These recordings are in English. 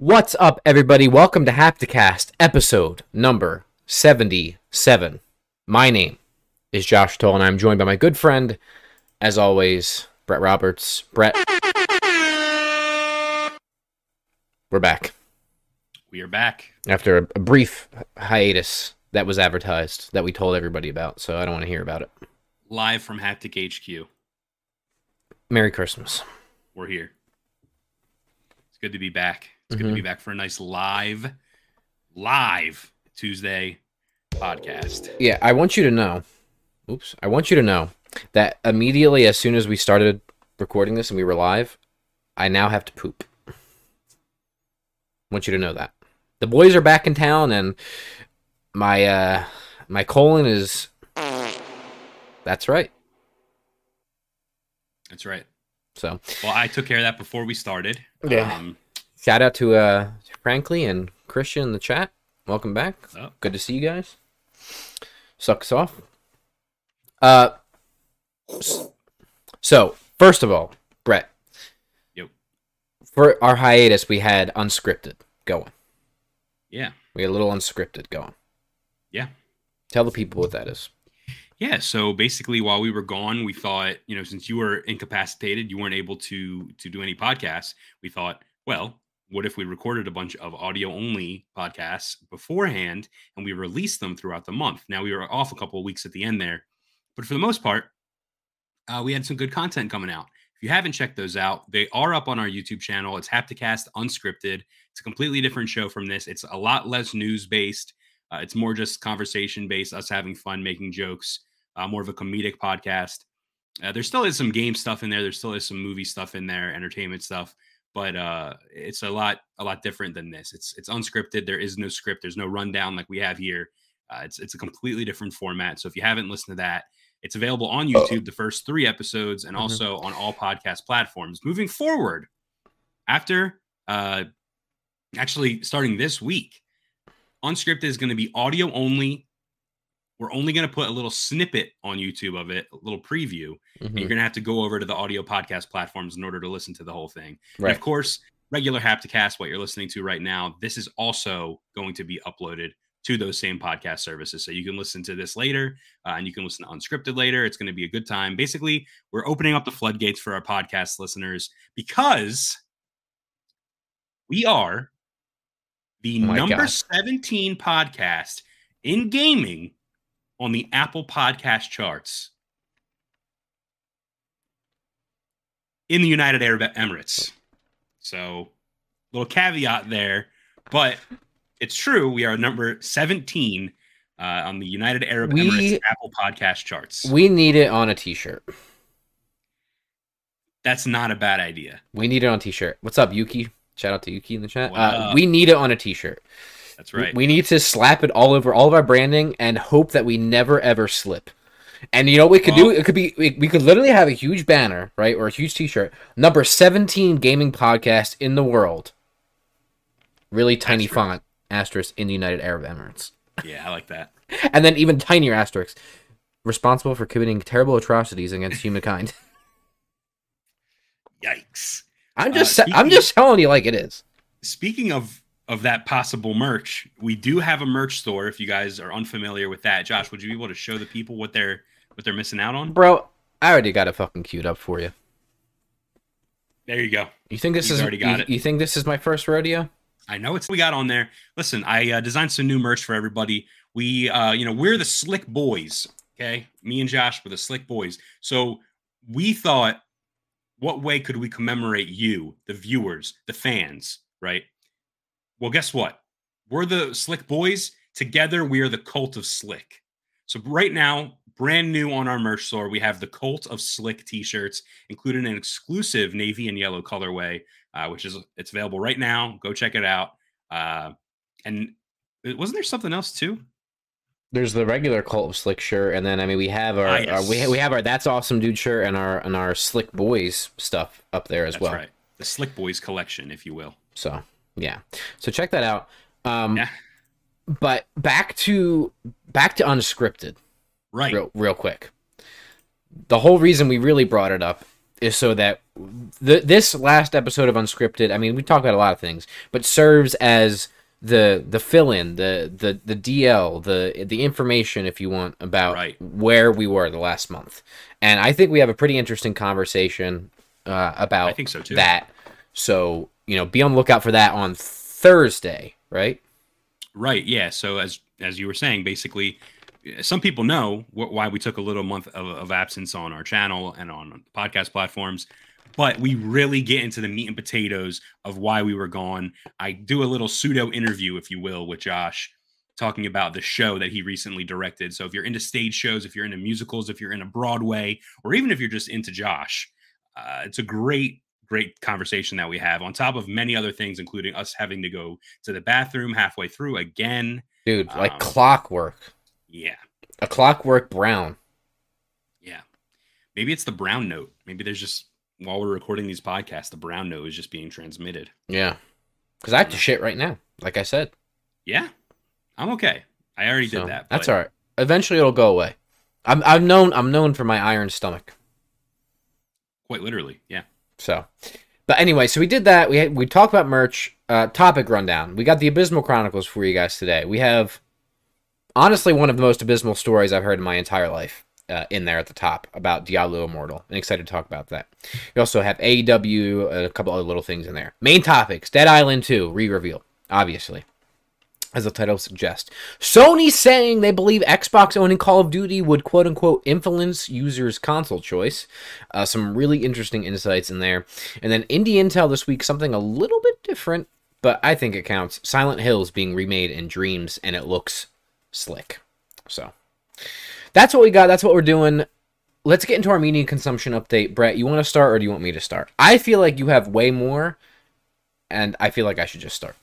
What's up, everybody? Welcome to Hapticast, episode number 77. My name is Josh Toll, and I'm joined by my good friend, as always, Bret Roberts. Bret, we're back We are back. after a, a brief hiatus that was advertised that we told everybody about, so I don't want to hear about it. Live from Haptic HQ. Merry Christmas. We're here. It's good to be back. It's good to be back for a nice live, live Tuesday podcast. Yeah, I want you to know. Oops. I want you to know that immediately as soon as we started recording this and we were live, I now have to poop. I want you to know that. The boys are back in town and my uh my colon is That's right. That's right. So, Well, I took care of that before we started. Yeah. Um, shout out to uh Frankly and Christian in the chat. Welcome back. oh, Good to see you guys. Sucks off. Uh, so first of all, Bret. Yep. For our hiatus, we had unscripted going. yeah. We had a little unscripted going. Yeah. Tell the people what that is. Yeah, so basically, while we were gone, we thought, you know, since you were incapacitated, you weren't able to to do any podcasts. We thought, well, what if we recorded a bunch of audio only podcasts beforehand and we released them throughout the month? Now we were off a couple of weeks at the end there, but for the most part, uh, we had some good content coming out. If you haven't checked those out, they are up on our YouTube channel. It's Hapticast Unscripted. It's a completely different show from this. It's a lot less news based. Uh, it's more just conversation based, us having fun, making jokes uh, more of a comedic podcast. Uh, there still is some game stuff in there. There still is some movie stuff in there, entertainment stuff, but uh, it's a lot a lot different than this. It's it's unscripted. There is no script. There's no rundown like we have here. Uh, it's it's a completely different format. So if you haven't listened to that, it's available on YouTube. The first three episodes, and Mhm. also on all podcast platforms. Moving forward, after uh, actually starting this week, unscripted is going to be audio only we're only going to put a little snippet on YouTube of it, a little preview. And Mhm. you're going to have to go over to the audio podcast platforms in order to listen to the whole thing. And of course, regular Hapticast, what you're listening to right now, this is also going to be uploaded to those same podcast services. So you can listen to this later uh, and you can listen to unscripted later. It's going to be a good time. Basically, we're opening up the floodgates for our podcast listeners because we are the Oh number God. 17 podcast in gaming on the Apple Podcast charts in the United Arab Emirates. So, little caveat there, but it's true. We are number 17 uh, on the United Arab We- Emirates Apple Podcast charts. We need it on a t-shirt. That's not a bad idea. We need it on a t-shirt. What's up, Yuki? Shout out to Yuki in the chat. Uh, we need it on a t-shirt. That's right. We need to slap it all over all of our branding and hope that we never ever slip. And you know what we could do? It could be we, we could literally have a huge banner, right, or a huge T-shirt. Number seventeen gaming podcast in the world. Really tiny Asterisk. font asterisk in the United Arab Emirates, yeah, I like that. and then even tinier asterisk. Responsible for committing terrible atrocities against humankind. Yikes. I'm Uh, just I'm just telling you like it is. Speaking of of that possible merch, we do have a merch store. If you guys are unfamiliar with that, Josh, would you be able to show the people what they're what they're missing out on? Bro, I already got it fucking queued up for you. There you go. You think this He's is already got you, it. you think this is my first rodeo? I know it's we got on there. Listen, I uh, designed some new merch for everybody. We, uh, you know, we're the Slick Boys. Okay, me and Josh were the Slick Boys. So we thought, what way could we commemorate you, the viewers, the fans, right? Well, guess what? We're the Slick Boys. Together, we are the Cult of Slick. So right now, brand new on our merch store, we have the Cult of Slick T-shirts, including an exclusive navy and yellow colorway uh, which is it's available right now. Go check it out. Uh, and wasn't there something else too? There's the regular Cult of Slick shirt, and then I mean we have our, Ah, our we, ha- we have our That's Awesome Dude shirt and our and our Slick Boys stuff up there as That's well. right. The Slick Boys collection, if you will. So yeah, so check that out. Um, Yeah. But back to back to unscripted, Right. real real quick. The whole reason we really brought it up is so that the this last episode of Unscripted, I mean, we talk about a lot of things, but serves as the the fill in, the the the DL, the the information, if you want, about Right. where we were the last month. And I think we have a pretty interesting conversation uh, about I think so too. that. So you know, be on the lookout for that on Thursday, right? Right. Yeah. So as as you were saying, basically, some people know wh- why we took a little month of, of absence on our channel and on podcast platforms, but we really get into the meat and potatoes of why we were gone. I do a little pseudo interview, if you will, with Josh, talking about the show that he recently directed. So if you're into stage shows, if you're into musicals, if you're into Broadway, or even if you're just into Josh, uh, it's a great great conversation that we have on top of many other things including us having to go to the bathroom halfway through again Dude, like Um, clockwork, yeah a clockwork brown. yeah maybe it's the brown note maybe there's just while we're recording these podcasts the brown note is just being transmitted Yeah, because I have to shit right now. Like I said, yeah i'm okay i already So, did that That's all right. Eventually, it'll go away. I'm I'm known I'm known for my iron stomach. quite literally yeah So, but anyway, so we did that. We we talked about merch. Uh, topic rundown. We got the Abysmal Chronicles for you guys today. We have honestly one of the most abysmal stories I've heard in my entire life. Uh, in there at the top about Diablo Immortal. I'm excited to talk about that. We also have AEW a couple other little things in there. Main topics: Dead Island 2 re-reveal, obviously, as the title suggests. Sony saying they believe Xbox owning Call of Duty would quote unquote influence users' console choice. Uh, some really interesting insights in there. And then Indie Intel this week, something a little bit different, but I think it counts. Silent Hills being remade in Dreams, and it looks slick. So that's what we got. That's what we're doing. Let's get into our media consumption update. Bret, you want to start or do you want me to start? I feel like you have way more, and I feel like I should just start.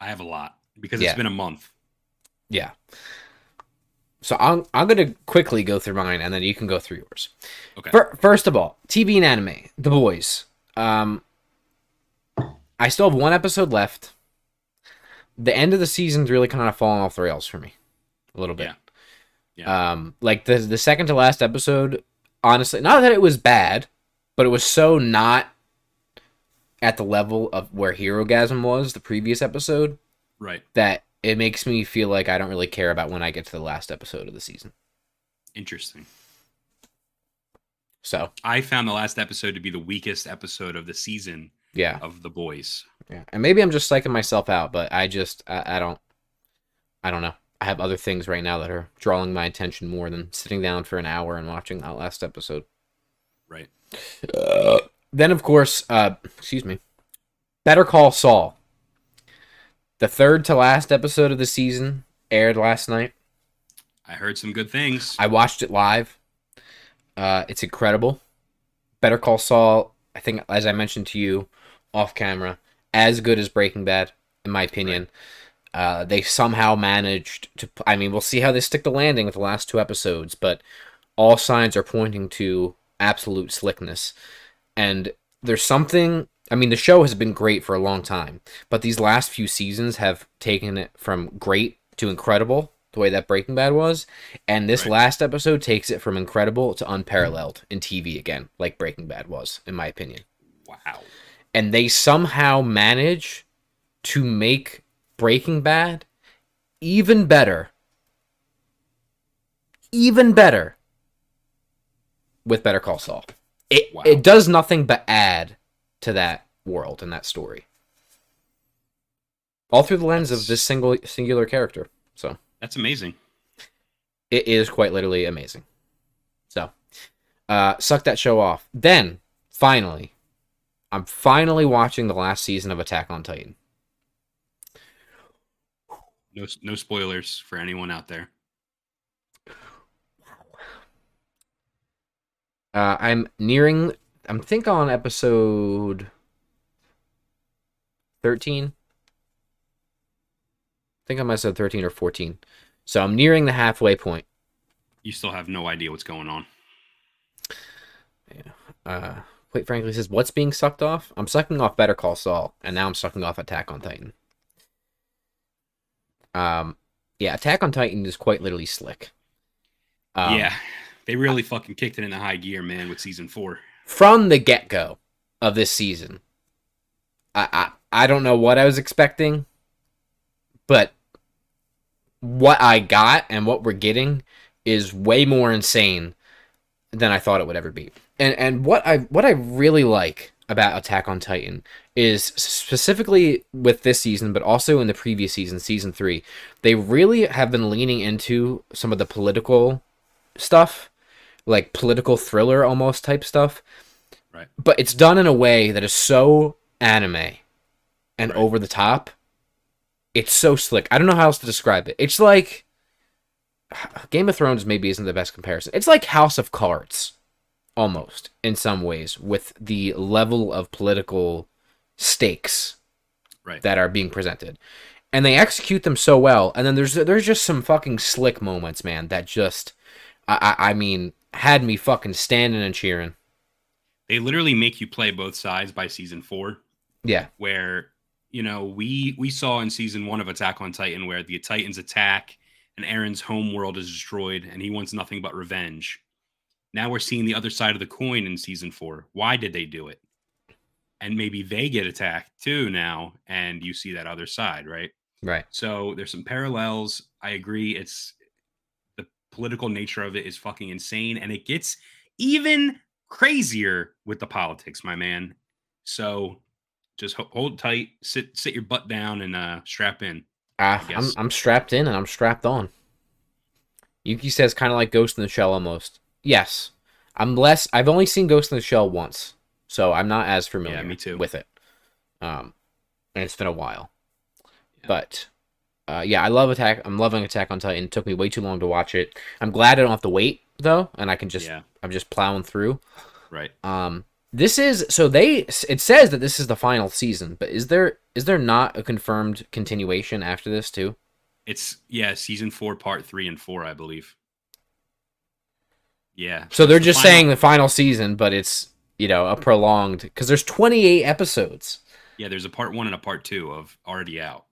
i have a lot because Yeah. it's been a month Yeah. So I'm I'm gonna quickly go through mine, and then you can go through yours. okay Fir- First of all, TV and anime, The Boys. Um, I still have one episode left. The end of the season's really kind of fallen off the rails for me, a little bit. Yeah. Yeah. Um, like the the second to last episode, honestly, not that it was bad, but it was so not at the level of where Herogasm was the previous episode right that it makes me feel like I don't really care about when I get to the last episode of the season. interesting So i found the last episode to be the weakest episode of the season yeah, of the boys yeah, and maybe I'm just psyching myself out, but I just I, I don't I don't know. I have other things right now that are drawing my attention more than sitting down for an hour and watching that last episode. right Then of course, uh, excuse me, Better Call Saul. The third to last episode of the season aired last night. i heard some good things I watched it live. Uh, it's incredible. Better Call Saul, I think, as I mentioned to you off camera, as good as Breaking Bad, in my opinion. Uh, they somehow managed to. I mean, we'll see how they stick the landing with the last two episodes, but all signs are pointing to absolute slickness. And there's something. I mean, the show has been great for a long time, but these last few seasons have taken it from great to incredible, the way that Breaking Bad was. And this Right. last episode takes it from incredible to unparalleled in TV again, like Breaking Bad was, in my opinion. wow And they somehow manage to make Breaking Bad even better. Even better with Better Call Saul. It Wow. it does nothing but add to that world and that story. All through the lens of this single singular character. So that's amazing it is quite literally amazing. So, uh, suck that show off. Then, finally, I'm finally watching the last season of Attack on Titan. no no spoilers for anyone out there Uh, I'm nearing. I'm think on episode thirteen. I think I'm episode thirteen or fourteen. So I'm nearing the halfway point. you still have no idea what's going on Yeah. Uh, quite frankly, says what's being sucked off. I'm sucking off Better Call Saul, and now I'm sucking off Attack on Titan. Um, yeah, Attack on Titan is quite literally slick. Um, yeah they really fucking kicked it into high gear man with season four from the get go of this season, I, I I don't know what I was expecting, but what I got and what we're getting is way more insane than I thought it would ever be. And and what I what I really like about Attack on Titan is specifically with this season, but also in the previous season, season three, they really have been leaning into some of the political stuff, like political thriller almost type stuff. Right. But it's done in a way that is so anime and Right. over the top. It's so slick. I don't know how else to describe it. It's like Game of Thrones maybe isn't the best comparison. It's like House of Cards almost in some ways with the level of political stakes Right. that are being presented. And they execute them so well. And then there's there's just some fucking slick moments, man, that just I I, I mean had me fucking standing and cheering. They literally make you play both sides by season four. Yeah. where you know we we saw in season one of Attack on Titan where the Titans attack and Eren's home world is destroyed and he wants nothing but revenge. Now we're seeing the other side of the coin in season four. Why did they do it? And maybe they get attacked too now, and you see that other side, right? Right. So there's some parallels. I agree. It's the political nature of it is fucking insane, and it gets even crazier with the politics, my man. So just ho- hold tight, sit sit your butt down, and uh, strap in. Uh, I'm. I'm strapped in and I'm strapped on. Yuki says kind of like Ghost in the Shell almost. Yes. I'm less I've only seen Ghost in the Shell once. So I'm not as familiar Yeah, me too. with it. Um and it's been a while. Yeah. But uh, yeah, I love Attack. I'm loving Attack on Titan. It took me way too long to watch it. I'm glad I don't have to wait though, and I can just yeah, I'm just plowing through. right. Um, this is so they it says that this is the final season, but is there is there not a confirmed continuation after this too? It's yeah, season four, part three and four, I believe. Yeah. So they're the just final- saying the final season, but it's you know a prolonged because there's 28 episodes. yeah. There's a part one and a part two of already out.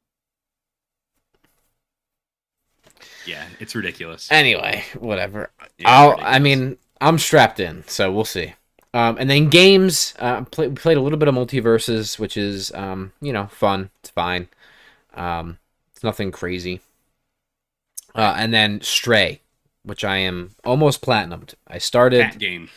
Yeah, it's ridiculous. Anyway, whatever. Yeah, I'll. it's I mean, I'm strapped in, so we'll see. Um, and then games. Uh, play, played a little bit of MultiVersus, which is um, you know, fun. It's fine. Um, it's nothing crazy. Uh, and then Stray, which I am almost platinumed. I started. that game.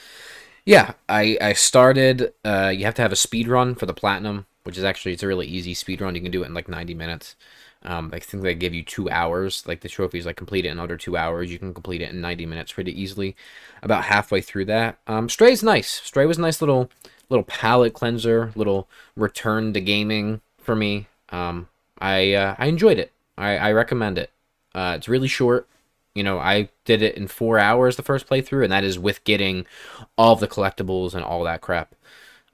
Yeah, I I started. Uh, you have to have a speed run for the platinum, which is actually it's a really easy speed run. You can do it in like 90 minutes. Um, I think they give you two hours. Like the trophies, like complete it in under two hours. You can complete it in 90 minutes pretty easily. About halfway through that, um, Stray's nice. Stray was a nice little little palate cleanser, little return to gaming for me. Um, I uh, I enjoyed it. I I recommend it. Uh, it's really short. You know, I did it in four hours the first playthrough, and that is with getting all the collectibles and all that crap.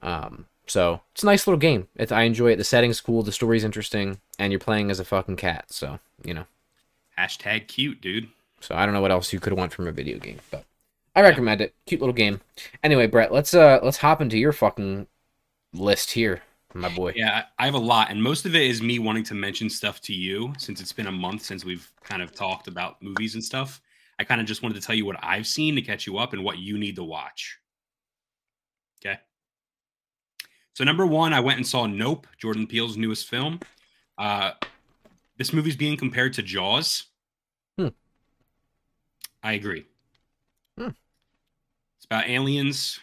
Um, so it's a nice little game. It's, I enjoy it. The setting's cool. The story's interesting, and you're playing as a fucking cat. So you know. Hashtag cute, dude. So I don't know what else you could want from a video game, but I recommend it. Cute little game. Anyway, Bret, let's uh let's hop into your fucking list here, my boy. Yeah, I I have a lot, and most of it is me wanting to mention stuff to you since it's been a month since we've kind of talked about movies and stuff. I kind of just wanted to tell you what I've seen to catch you up and what you need to watch. Okay. So number one, I went and saw Nope, Jordan Peele's newest film. Uh, this movie's being compared to Jaws. Hmm. I agree. Hmm. It's about aliens.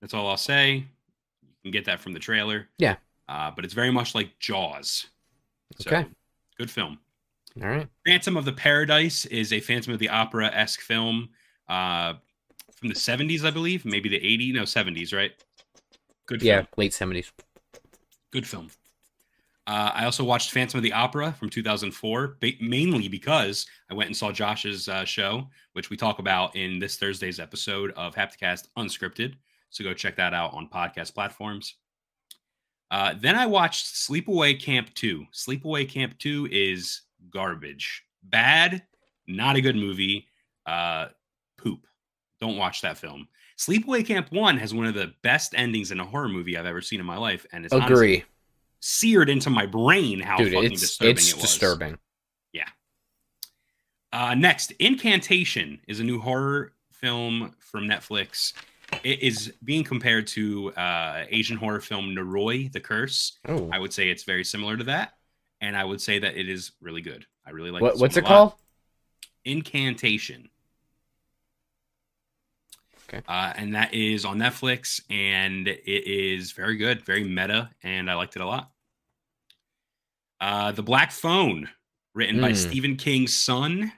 That's all I'll say. You can get that from the trailer. Yeah. Uh, but it's very much like Jaws. So, Okay. Good film. All right. Phantom of the Paradise is a Phantom of the Opera esque film uh, from the 70s, I believe. Maybe the 80s. No, 70s, right? Good film. Yeah, late seventies. Good film. Uh, I also watched Phantom of the Opera from 2004, ba- mainly because I went and saw Josh's uh, show, which we talk about in this Thursday's episode of Hapticast Unscripted. So go check that out on podcast platforms. Uh, then I watched Sleepaway Camp 2. Sleepaway Camp 2 is garbage. Bad, not a good movie. Uh, poop. Don't watch that film. Sleepaway Camp 1 has one of the best endings in a horror movie I've ever seen in my life. And it's honestly Agree, seared into my brain how dude. fucking It's disturbing it's it was. disturbing. Yeah. Uh, next, Incantation is a new horror film from Netflix. it is being compared to uh, Asian horror film Noroi: The Curse. Oh, I would say it's very similar to that, and I would say that it is really good. I really like. what, what's it called? Incantation. Okay. Uh, and that is on Netflix, and it is very good, very meta, and I liked it a lot. Uh, the Black Phone, written by Hmm. Stephen King's son.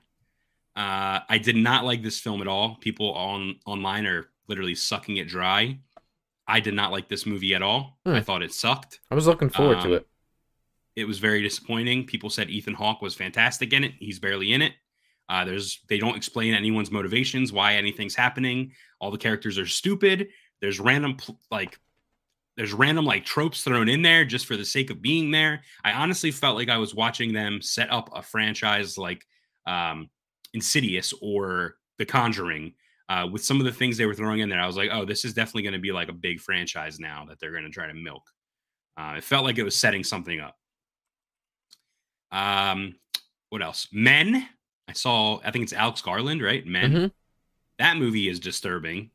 Uh, I did not like this film at all. People on online are literally sucking it dry. I did not like this movie at all. Hmm. I thought it sucked. I was looking forward Um, to it. It was very disappointing. People said Ethan Hawke was fantastic in it. He's barely in it. Uh, there's they don't explain anyone's motivations, why anything's happening. All the characters are stupid. There's random like there's random like tropes thrown in there just for the sake of being there. I honestly felt like I was watching them set up a franchise like um, Insidious or The Conjuring. Uh, with some of the things they were throwing in there, I was like, "Oh, this is definitely going to be like a big franchise now that they're going to try to milk." Uh, it felt like it was setting something up. Um, what else? Men. I saw. I think it's Alex Garland, right? Men. Mhm. That movie is disturbing.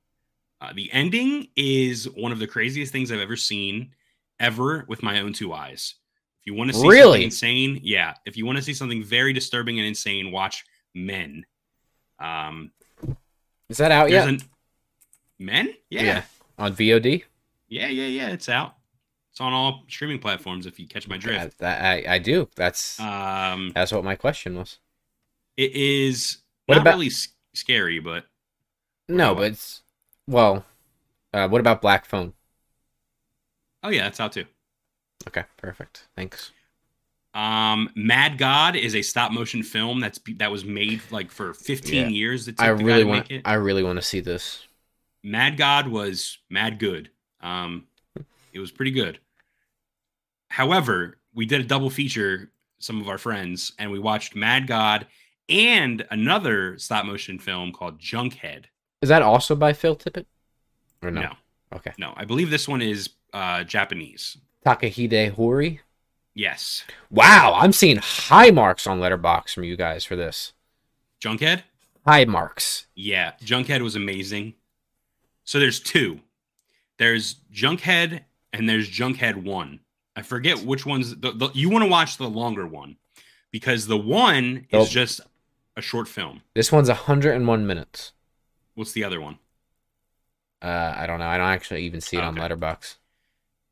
Uh, the ending is one of the craziest things I've ever seen, ever with my own two eyes. If you want to see Really? something insane, yeah. If you want to see something very disturbing and insane, watch Men. Um, Is that out yet? an Men, yeah. Yeah. On VOD? yeah, yeah, yeah. It's out. It's on all streaming platforms. If you catch my drift. that, I, I do. That's Um, that's what my question was. it is What not about- really scary, but No, but it's well. Uh, what about Black Phone? oh yeah, that's out too. Okay, perfect. Thanks. Um, Mad God is a stop motion film that's that was made like for 15 Yeah. years. It took I the guy really to want. make it. I really want to see this. Mad God was mad good. Um, it was pretty good. However, we did a double feature, some of our friends, and we watched Mad God and another stop motion film called Junkhead. Is that also by Phil Tippett? Or no? no, Okay. no, I believe this one is uh, Japanese. Takahide Hori. Yes, Wow, I'm seeing high marks on Letterboxd from you guys for this. Junkhead. High marks. Yeah, Junkhead was amazing. So there's two. There's Junkhead and there's Junkhead one. I forget which one's the, the you want to watch the longer one because the one Oh. is just a short film. This one's 101 minutes. What's the other one? Uh, I don't know. I don't actually even see it on Letterboxd.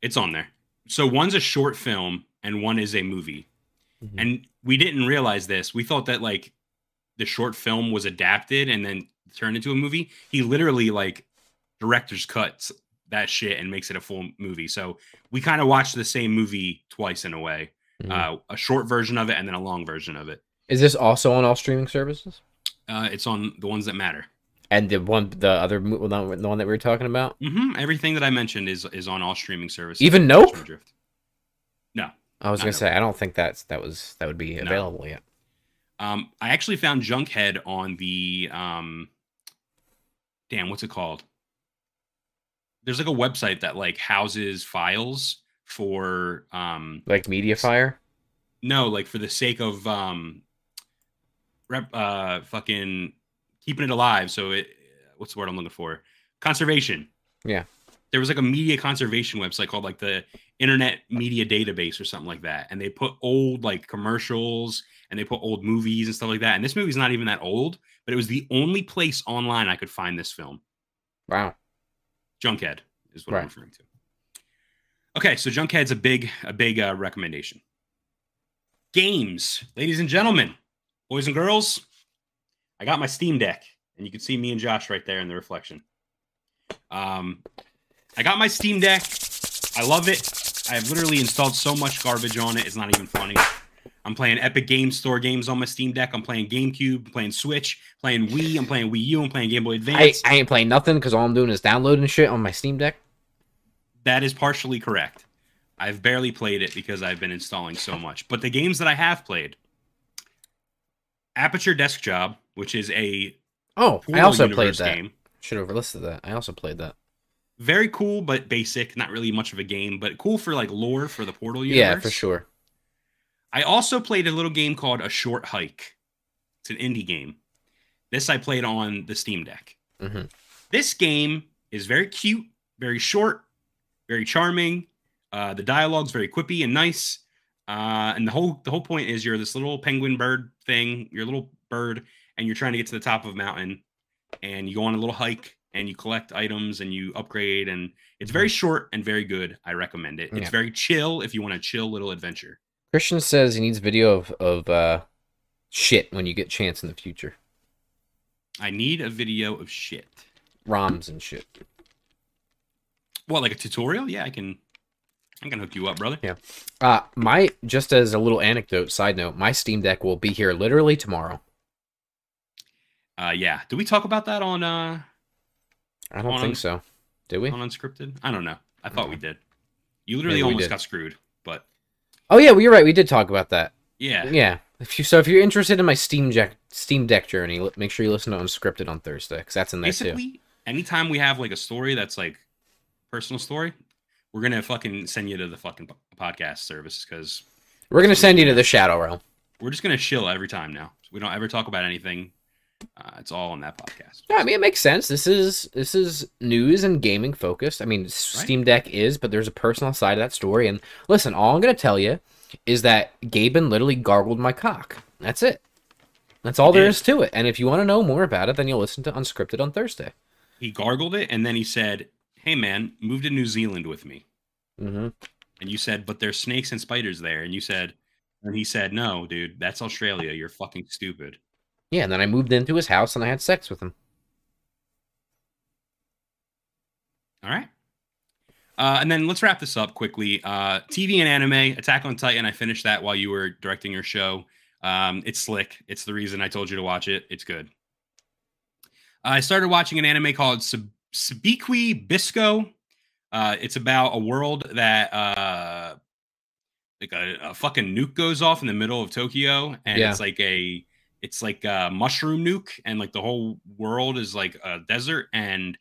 It's on there. So one's a short film and one is a movie. Mhm. And we didn't realize this. We thought that like the short film was adapted and then turned into a movie. He literally like director's cuts that shit and makes it a full movie. So we kind of watched the same movie twice in a way. Mhm. Uh, a short version of it and then a long version of it. Is this also on all streaming services? Uh, it's on the ones that matter. And the one, the other, the one the one that we were talking about. hmm Everything that I mentioned is is on all streaming services. Even Nope? Drift. No. I was gonna Nope. say I don't think that's that was that would be No. available yet. Um, I actually found Junkhead on the um, damn, what's it called? There's like a website that like houses files for um, Like MediaFire. no, like for the sake of um, rep, uh, fucking keeping it alive. So it, what's the word I'm looking for? Conservation. Yeah. There was like a media conservation website called like the Internet Media Database or something like that, and they put old like commercials and they put old movies and stuff like that. And this movie's not even that old, but it was the only place online I could find this film. Wow. Junkhead is what Right. I'm referring to. Okay, so Junkhead's a big, a big uh, recommendation. Games, ladies and gentlemen, boys and girls. I got my Steam Deck, and you can see me and Josh right there in the reflection. Um, I got my Steam Deck. I love it. I've literally installed so much garbage on it. It's not even funny. I'm playing Epic Game Store games on my Steam Deck. I'm playing GameCube, I'm playing Switch, playing Wii. I'm playing Wii U. I'm playing Game Boy I, Advance. I ain't playing nothing because all I'm doing is downloading shit on my Steam Deck. That is partially correct. I've barely played it because I've been installing so much. But the games that I have played Aperture Desk Job, which is a Oh, I also played that. game. Should have listed that. I also played that. Very cool, but basic. Not really much of a game, but cool for like lore for the Portal universe. Yeah, for sure. I also played a little game called A Short Hike. It's an indie game. This I played on the Steam Deck. Mhm. This game is very cute, very short, very charming. Uh, the dialogue's very quippy and nice. Uh, and the whole the whole point is you're this little penguin bird thing, you're a little bird, and you're trying to get to the top of a mountain, and you go on a little hike and you collect items and you upgrade, and it's very short and very good. I recommend it. It's Yeah. very chill if you want a chill little adventure. Christian says he needs video of of uh, shit when you get chance in the future. I need a video of shit. ROMs and shit. What, like a tutorial? Yeah, I can. I can hook you up, brother. Yeah. Uh, my just as a little anecdote, side note, my Steam Deck will be here literally tomorrow. Uh, yeah. Did we talk about that on uh I don't On- think so. Did we? on unscripted? I don't know. I thought we did. You literally Maybe almost got screwed, but Oh yeah, well, you're right. We did talk about that. yeah. Yeah. If you so if you're interested in my Steam Deck Steam Deck journey, make sure you listen to Unscripted on Thursday because that's in there too. Basically, anytime we have like a story that's like personal story, we're gonna fucking send you to the fucking podcast service because We're gonna send you to the Shadow Realm. we're just gonna chill every time now. We don't ever talk about anything. Uh, it's all on that podcast. Yeah, I mean it makes sense. This is this is news and gaming focused. I mean Steam Deck is, but there's a personal side of that story. And listen, all I'm gonna tell you is that Gaben literally gargled my cock. That's it. That's all He there is to it. And if you want to know more about it, then you'll listen to Unscripted on Thursday. He gargled it and then he said, "Hey man, move to New Zealand with me." hmm And you said, "But there's snakes and spiders there." And you said, and he said, "No, dude, that's Australia. You're fucking stupid." Yeah, and then I moved into his house and I had sex with him. All right. Uh, and then let's wrap this up quickly. Uh, TV and anime, Attack on Titan. I finished that while you were directing your show. Um, it's slick. It's the reason I told you to watch it. It's good. I started watching an anime called Sub- Sabikui Bisco. Uh, it's about a world that uh, like a, a fucking nuke goes off in the middle of Tokyo, and Yeah. it's like a it's like a mushroom nuke, and like the whole world is like a desert, and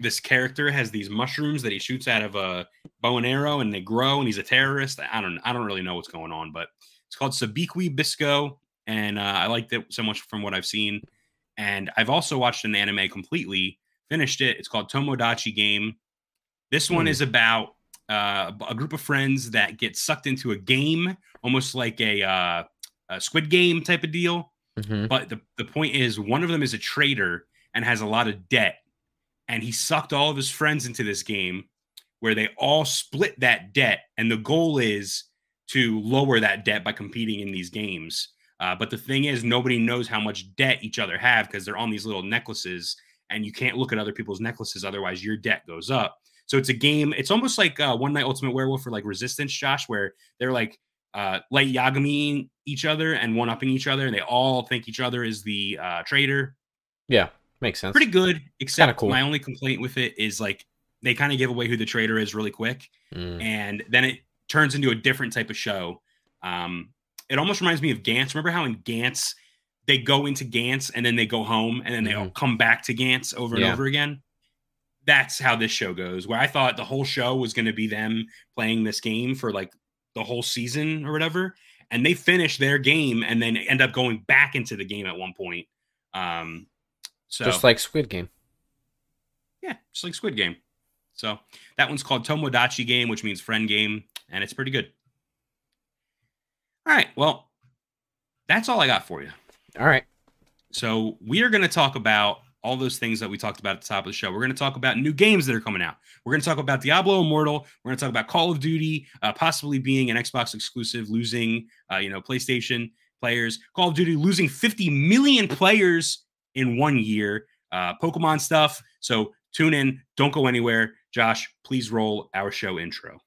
this character has these mushrooms that he shoots out of a bow and arrow, and they grow, and he's a terrorist. I don't I don't really know what's going on, but it's called Sabikui Bisco, and uh, I liked it so much from what I've seen. And I've also watched an anime completely, finished it. It's called Tomodachi Game. This one Hmm. is about uh, a group of friends that get sucked into a game, almost like a, uh, a Squid Game type of deal. hmm But the, the point is, one of them is a trader and has a lot of debt. And he sucked all of his friends into this game where they all split that debt. And the goal is to lower that debt by competing in these games. Uh, but the thing is, nobody knows how much debt each other have because they're on these little necklaces and you can't look at other people's necklaces. Otherwise, your debt goes up. So it's a game. It's almost like uh, One Night Ultimate Werewolf or like Resistance, Josh, where they're like uh, light Yagami each other and one upping each other, and they all think each other is the uh, traitor. Yeah, makes sense. Pretty good, except cool. my only complaint with it is like they kind of give away who the traitor is really quick, Mm. and then it turns into a different type of show. Um, it almost reminds me of Gantz. Remember how in Gantz they go into Gantz and then they go home and then they all come back to Gantz over and over again? That's how this show goes. Where I thought the whole show was going to be them playing this game for like the whole season or whatever, and they finish their game and then end up going back into the game at one point. Um, so Just like Squid Game. yeah, just like Squid Game. So that one's called Tomodachi Game, which means friend game, and it's pretty good. All right, well, that's all I got for you. All right. So we are going to talk about all those things that we talked about at the top of the show. We're going to talk about new games that are coming out. We're going to talk about Diablo Immortal. We're going to talk about Call of Duty, uh, possibly being an Xbox exclusive, losing, uh, you know, PlayStation players. Call of Duty losing 50 million players in one year. Uh, Pokemon stuff. So tune in. Don't go anywhere. Josh, please roll our show intro.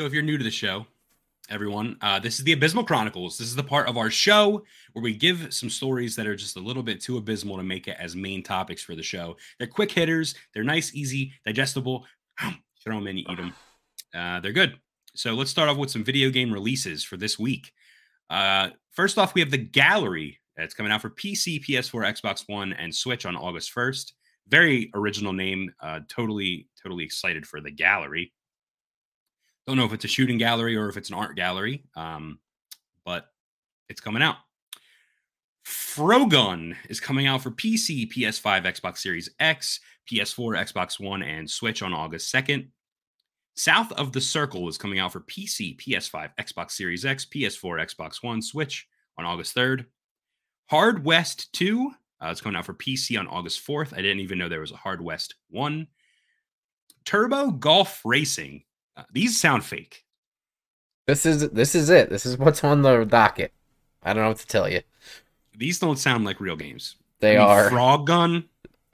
So if you're new to the show, everyone, uh, this is the Abysmal Chronicles. This is the part of our show where we give some stories that are just a little bit too abysmal to make it as main topics for the show. They're quick hitters. They're nice, easy, digestible. Throw them in, you eat them. Uh, they're good. So let's start off with some video game releases for this week. Uh, first off, we have the Gallery that's coming out for PC, PS4, Xbox One, and Switch on August 1st. Very original name. Uh, totally, totally excited for the Gallery. Don't know if it's a shooting gallery or if it's an art gallery, um, but it's coming out. Frogun is coming out for PC, PS5, Xbox Series X, PS4, Xbox One, and Switch on August 2nd. South of the Circle is coming out for PC, PS5, Xbox Series X, PS4, Xbox One, Switch on August 3rd. Hard West 2 uh, it's coming out for PC on August 4th. I didn't even know there was a Hard West 1. Turbo Golf Racing. Uh, these sound fake. This is this is it. This is what's on the docket. I don't know what to tell you. These don't sound like real games. They I mean, are Frog Gun.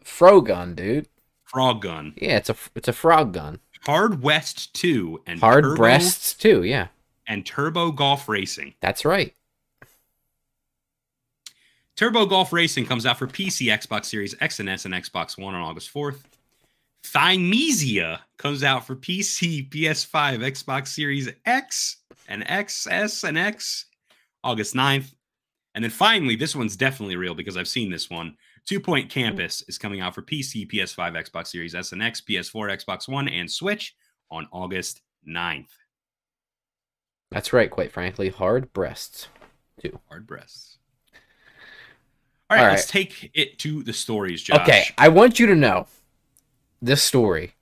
Frogun, dude. Frog Gun. Yeah, it's a it's a frog gun. Hard West 2 and Hard Turbo, breasts too. Yeah, and Turbo Golf Racing. that's right. Turbo Golf Racing comes out for PC, Xbox Series X and S, and Xbox One on August 4th. Thymesia comes out for PC, PS5, Xbox Series X, and XS and X August 9th. And then finally, this one's definitely real because I've seen this one. Two Point Campus is coming out for PC, PS5, Xbox Series S and X, PS4, Xbox One, and Switch on August 9th. That's right. Quite frankly, hard breasts. Too. Hard breasts. All right, All let's take it to the stories, Josh. Okay, I want you to know this story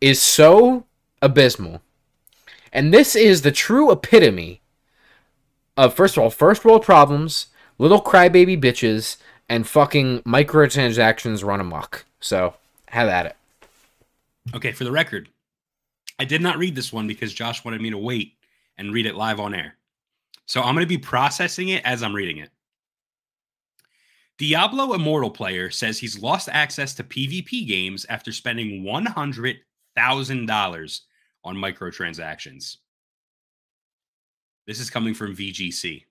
is so abysmal. And this is the true epitome of, first of all, first world problems, little crybaby bitches, and fucking microtransactions run amok. So, have at it. Okay, for the record, I did not read this one because Josh wanted me to wait and read it live on air. So I'm going to be processing it as I'm reading it. Diablo Immortal player says he's lost access to PvP games after spending $100,000 on microtransactions. This is coming from VGC.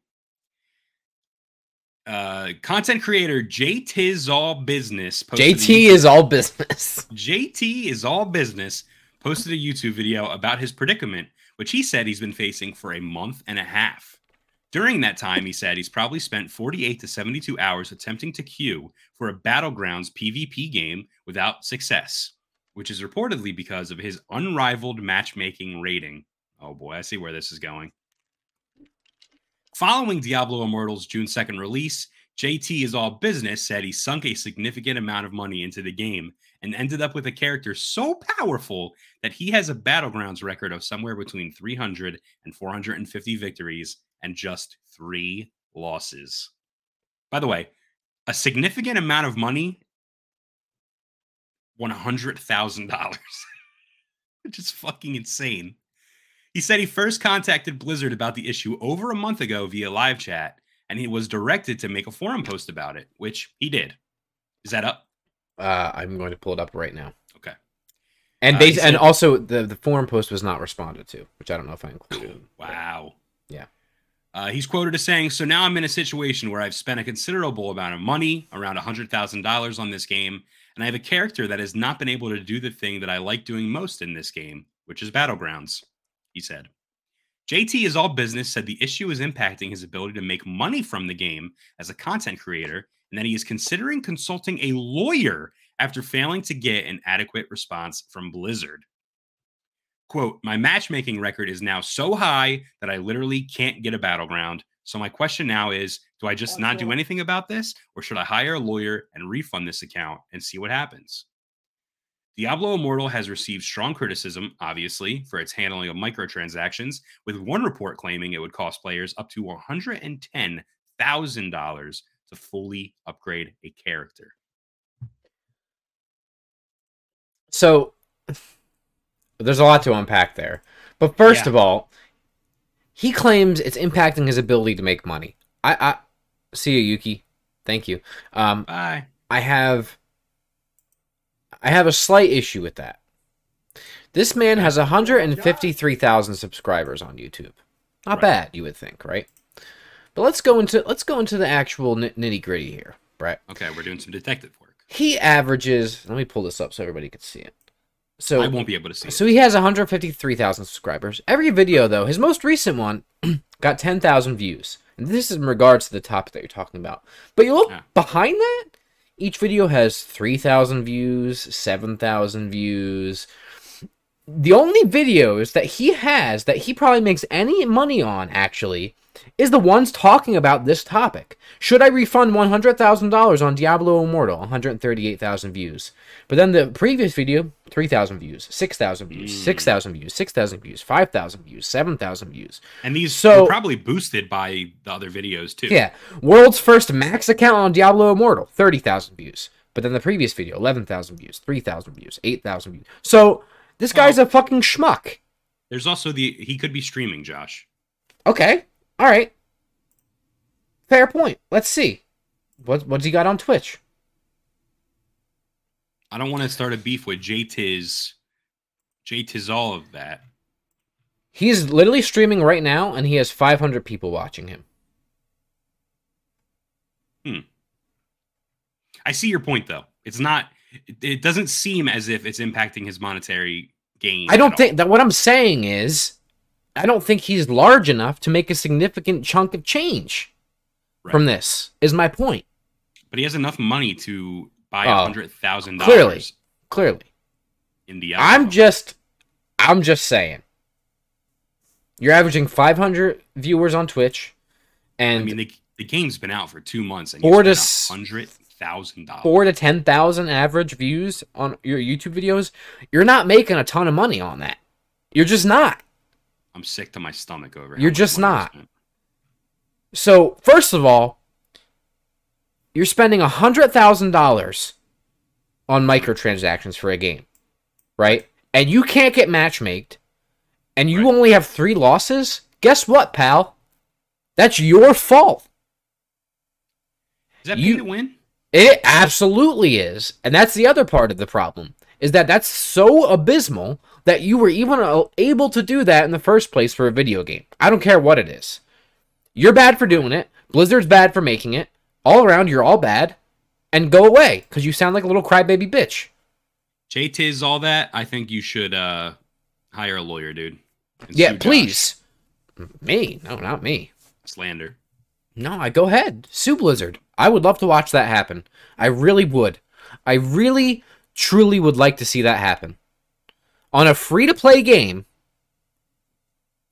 Uh, content creator JT is All Business. posted JT is all business. JT is all business posted a YouTube video about his predicament, which he said he's been facing for a month and a half. During that time, he said he's probably spent 48 to 72 hours attempting to queue for a Battlegrounds PvP game without success, which is reportedly because of his unrivaled matchmaking rating. Oh boy, I see where this is going. Following Diablo Immortal's June 2nd release, JT is all business said he sunk a significant amount of money into the game and ended up with a character so powerful that he has a battlegrounds record of somewhere between 300 and 450 victories and just three losses. By the way, a significant amount of money $100,000, which is fucking insane. He said he first contacted Blizzard about the issue over a month ago via live chat, and he was directed to make a forum post about it, which he did. Is that up? Uh, I'm going to pull it up right now. Okay. And Uh, they he and also the the forum post was not responded to, which I don't know if I included. Wow. Yeah. Uh, he's quoted as saying, So now I'm in a situation where I've spent a considerable amount of money, around $100,000 on this game, and I have a character that has not been able to do the thing that I like doing most in this game, which is Battlegrounds, he said. JT is all business said the issue is impacting his ability to make money from the game as a content creator, and that he is considering consulting a lawyer after failing to get an adequate response from Blizzard quote my matchmaking record is now so high that i literally can't get a battleground. So my question now is do i just not do anything about this or should i hire a lawyer and refund this account and see what happens? Diablo immortal has received strong criticism obviously for its handling of microtransactions with one report claiming it would cost players up to $110000 to fully upgrade a character. So there's a lot to unpack there. But first Yeah. of all, he claims it's impacting his ability to make money. I, I see you, Yuki. Thank you. Um, bye I have I have a slight issue with that. This man has 153,000 subscribers on YouTube. Not Right. bad, you would think, right? But let's go into let's go into the actual nitty gritty here, right? Okay, we're doing some detective work. He averages. Let me pull this up so everybody can see it. So I won't be able to see it. So he has 153,000 subscribers. Every video, though, his most recent one got 10,000 views. And this is in regards to the topic that you're talking about. But you look Yeah. behind that, each video has 3,000 views, 7,000 views. The only videos that he has that he probably makes any money on, actually, is the ones talking about this topic. Should I refund $100,000 on Diablo Immortal? 138,000 views. But then the previous video, 3,000 views, 6,000 views, Mm. 6,000 views, 6,000 views, 5,000 views, 7,000 views. And these So- were probably boosted by the other videos too. Yeah. World's first max account on Diablo Immortal, 30,000 views. But then the previous video, 11,000 views, 3,000 views, 8,000 views. So this guy's a fucking schmuck. There's also the he could be streaming, Josh. Okay. All right. Fair point. Let's see. What what's he got on Twitch? I don't want to start a beef with J Tiz. J Tiz all of that. He's literally streaming right now and he has 500 people watching him. Hmm. I see your point though. It's not. It doesn't seem as if it's impacting his monetary gain. I don't think that what I'm saying is I don't think he's large enough to make a significant chunk of change Right. from this. Is my point. But he has enough money to buy Oh, a hundred thousand clearly. dollars Clearly. Clearly. In the. I'm just I'm just saying. You're averaging 500 viewers on Twitch and I mean, the, the game's been out for two months and Four to you spent a hundred thousand dollars. four to ten thousand average views on your YouTube videos, you're not making a ton of money on that. You're just not. I'm sick to my stomach over. You're just not. So first of all, you're spending a hundred thousand dollars on microtransactions for a game, right? And you can't get matchmaked, and you Right. only have three losses. Guess what, pal? That's your fault. Is that You- pay to win? It absolutely is. And that's the other part of the problem is that that's so abysmal that you were even uh, able to do that in the first place for a video game. I don't care what it is. You're bad for doing it. Blizzard's bad for making it. All around, you're all bad. And go away because you sound like a little crybaby bitch. J Tiz, all that. I think you should uh hire a lawyer, dude. Yeah, please. Me? No, not me. Slander. No, I go ahead. Sue Blizzard. I would love to watch that happen. I really would. I really, truly would like to see that happen. On a free to play game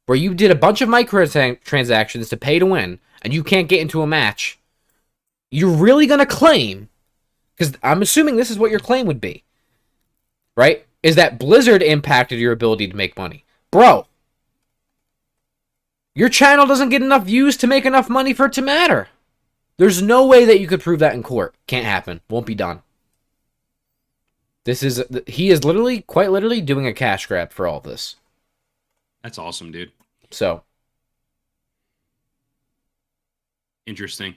where you did a bunch of microtransactions to pay to win and you can't get into a match, you're really going to claim, because I'm assuming this is what your claim would be, right? Is that Blizzard impacted your ability to make money. Bro, your channel doesn't get enough views to make enough money for it to matter. There's no way that you could prove that in court. Can't happen. Won't be done. This is he is literally quite literally doing a cash grab for all this. That's awesome, dude. So, Interesting.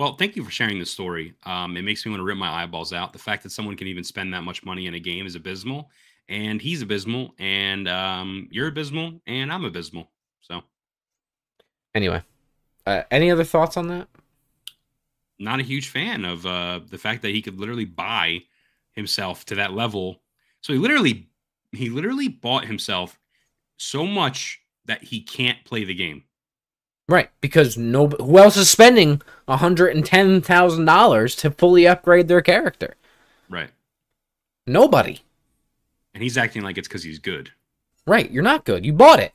Well, thank you for sharing this story. Um, it makes me want to rip my eyeballs out. The fact that someone can even spend that much money in a game is abysmal, and he's abysmal, and um, you're abysmal, and I'm abysmal. So, anyway, uh, any other thoughts on that? not a huge fan of uh, the fact that he could literally buy himself to that level. So he literally, he literally bought himself so much that he can't play the game. Right, because no who else is spending $110,000 to fully upgrade their character? Right. Nobody. And he's acting like it's because he's good. Right, you're not good. You bought it.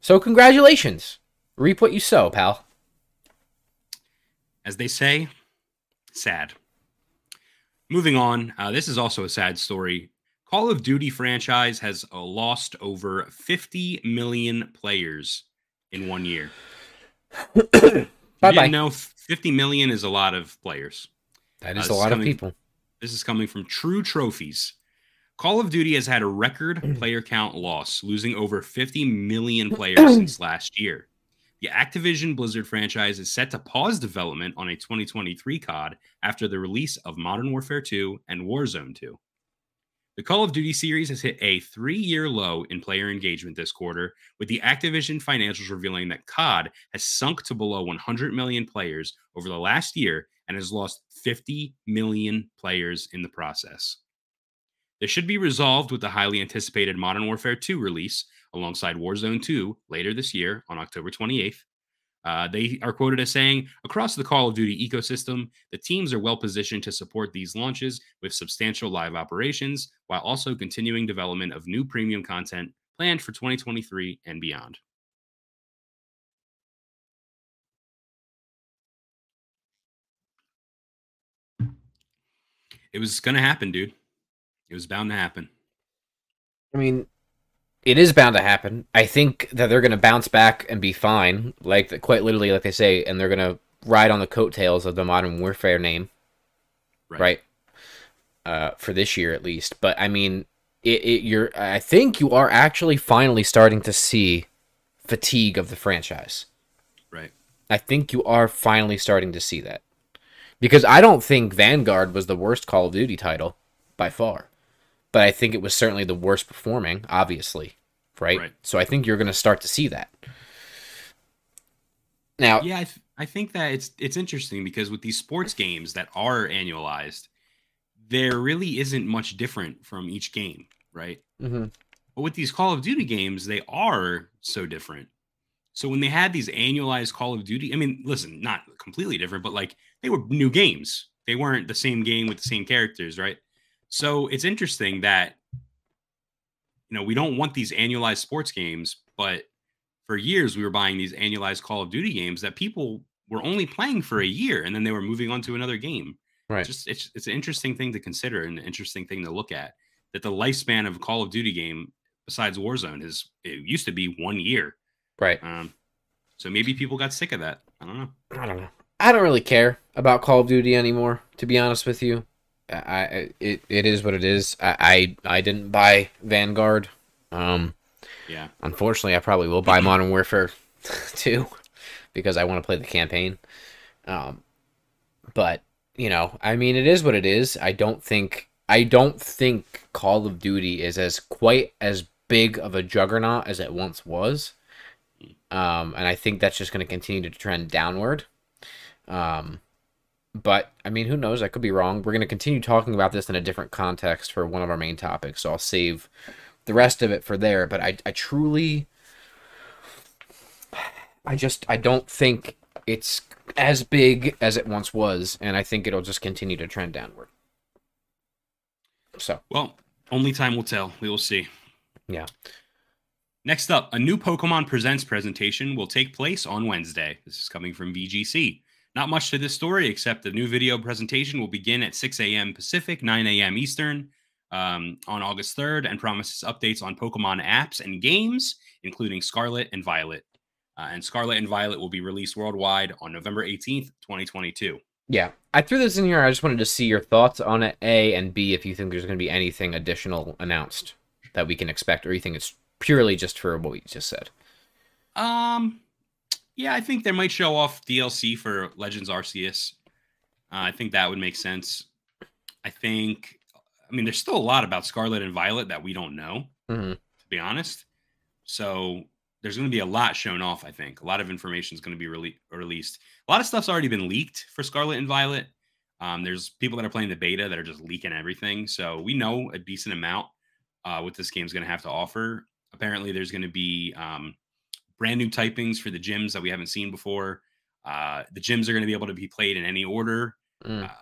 So congratulations. Reap what you sow, pal. as they say, sad. Moving on, uh, this is also a sad story. Call of Duty franchise has uh, lost over 50 million players in one year. Bye bye. know 50 million is a lot of players. That is Uh, a lot of people. This is coming from True Trophies. Call of Duty has had a record player count loss, losing over 50 million players since last year. The Activision Blizzard franchise is set to pause development on a 2023 COD after the release of Modern Warfare 2 and Warzone 2. The Call of Duty series has hit a three year low in player engagement this quarter, with the Activision financials revealing that COD has sunk to below 100 million players over the last year and has lost 50 million players in the process. This should be resolved with the highly anticipated Modern Warfare 2 release alongside Warzone 2 later this year on October 28th. Uh, they are quoted as saying, across the Call of Duty ecosystem, the teams are well positioned to support these launches with substantial live operations while also continuing development of new premium content planned for 2023 and beyond. It was going to happen, dude. It was bound to happen. I mean, it is bound to happen. I think that they're going to bounce back and be fine, like quite literally, like they say, and they're going to ride on the coattails of the Modern Warfare name, right? right? Uh, for this year at least. But I mean, it, it you're. I think you are actually finally starting to see fatigue of the franchise. Right. I think you are finally starting to see that because I don't think Vanguard was the worst Call of Duty title by far but I think it was certainly the worst performing, obviously, right? right. So I think you're going to start to see that. Now, yeah, I, th- I think that it's it's interesting because with these sports games that are annualized, there really isn't much different from each game, right? Mm-hmm. But with these Call of Duty games, they are so different. So when they had these annualized Call of Duty, I mean, listen, not completely different, but like they were new games. They weren't the same game with the same characters, right? So it's interesting that you know we don't want these annualized sports games, but for years we were buying these annualized Call of Duty games that people were only playing for a year and then they were moving on to another game. Right. It's just it's it's an interesting thing to consider and an interesting thing to look at. That the lifespan of a Call of Duty game, besides Warzone, is it used to be one year. Right. Um, so maybe people got sick of that. I don't know. I don't know. I don't really care about Call of Duty anymore, to be honest with you. I it, it is what it is. I, I I didn't buy Vanguard. Um, yeah. Unfortunately, I probably will buy Modern Warfare 2 because I want to play the campaign. Um, but you know, I mean, it is what it is. I don't think I don't think Call of Duty is as quite as big of a juggernaut as it once was. Um, and I think that's just going to continue to trend downward. Um, but I mean, who knows? I could be wrong. We're going to continue talking about this in a different context for one of our main topics, so I'll save the rest of it for there. But I, I truly, I just, I don't think it's as big as it once was, and I think it'll just continue to trend downward. So, well, only time will tell. We will see. Yeah. Next up, a new Pokemon Presents presentation will take place on Wednesday. This is coming from VGC. Not much to this story except the new video presentation will begin at 6 a.m. Pacific, 9 a.m. Eastern um, on August 3rd and promises updates on Pokemon apps and games, including Scarlet and Violet. Uh, and Scarlet and Violet will be released worldwide on November 18th, 2022. Yeah, I threw this in here. I just wanted to see your thoughts on it, A, and B, if you think there's going to be anything additional announced that we can expect, or you think it's purely just for what we just said. Um, yeah, I think they might show off DLC for Legends Arceus. Uh, I think that would make sense. I think, I mean, there's still a lot about Scarlet and Violet that we don't know, mm-hmm. to be honest. So there's going to be a lot shown off. I think a lot of information is going to be rele- released. A lot of stuff's already been leaked for Scarlet and Violet. Um, there's people that are playing the beta that are just leaking everything, so we know a decent amount uh, what this game's going to have to offer. Apparently, there's going to be um, brand new typings for the gyms that we haven't seen before. Uh, the gyms are going to be able to be played in any order. Mm. Uh,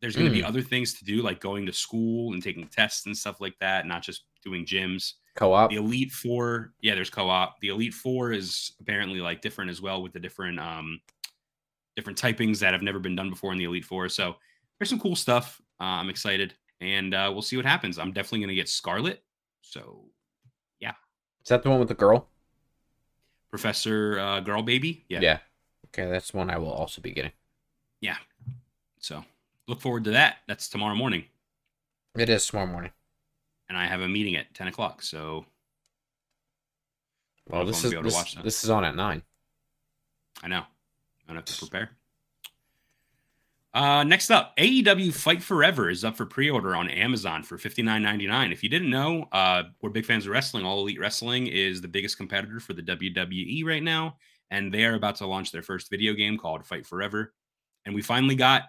there's going to mm. be other things to do, like going to school and taking tests and stuff like that, not just doing gyms. Co-op. The Elite Four, yeah, there's co-op. The Elite Four is apparently like different as well with the different um different typings that have never been done before in the Elite Four. So there's some cool stuff. Uh, I'm excited, and uh, we'll see what happens. I'm definitely going to get Scarlet. So yeah, is that the one with the girl? Professor uh, Girl Baby. Yeah. Yeah. Okay, that's one I will also be getting. Yeah. So look forward to that. That's tomorrow morning. It is tomorrow morning. And I have a meeting at 10 o'clock. So. Well, this is this, this is on at nine. I know. I don't have to prepare. Uh, next up, AEW Fight Forever is up for pre-order on Amazon for $59.99. If you didn't know, uh, we're big fans of wrestling. All Elite Wrestling is the biggest competitor for the WWE right now, and they are about to launch their first video game called Fight Forever. And we finally got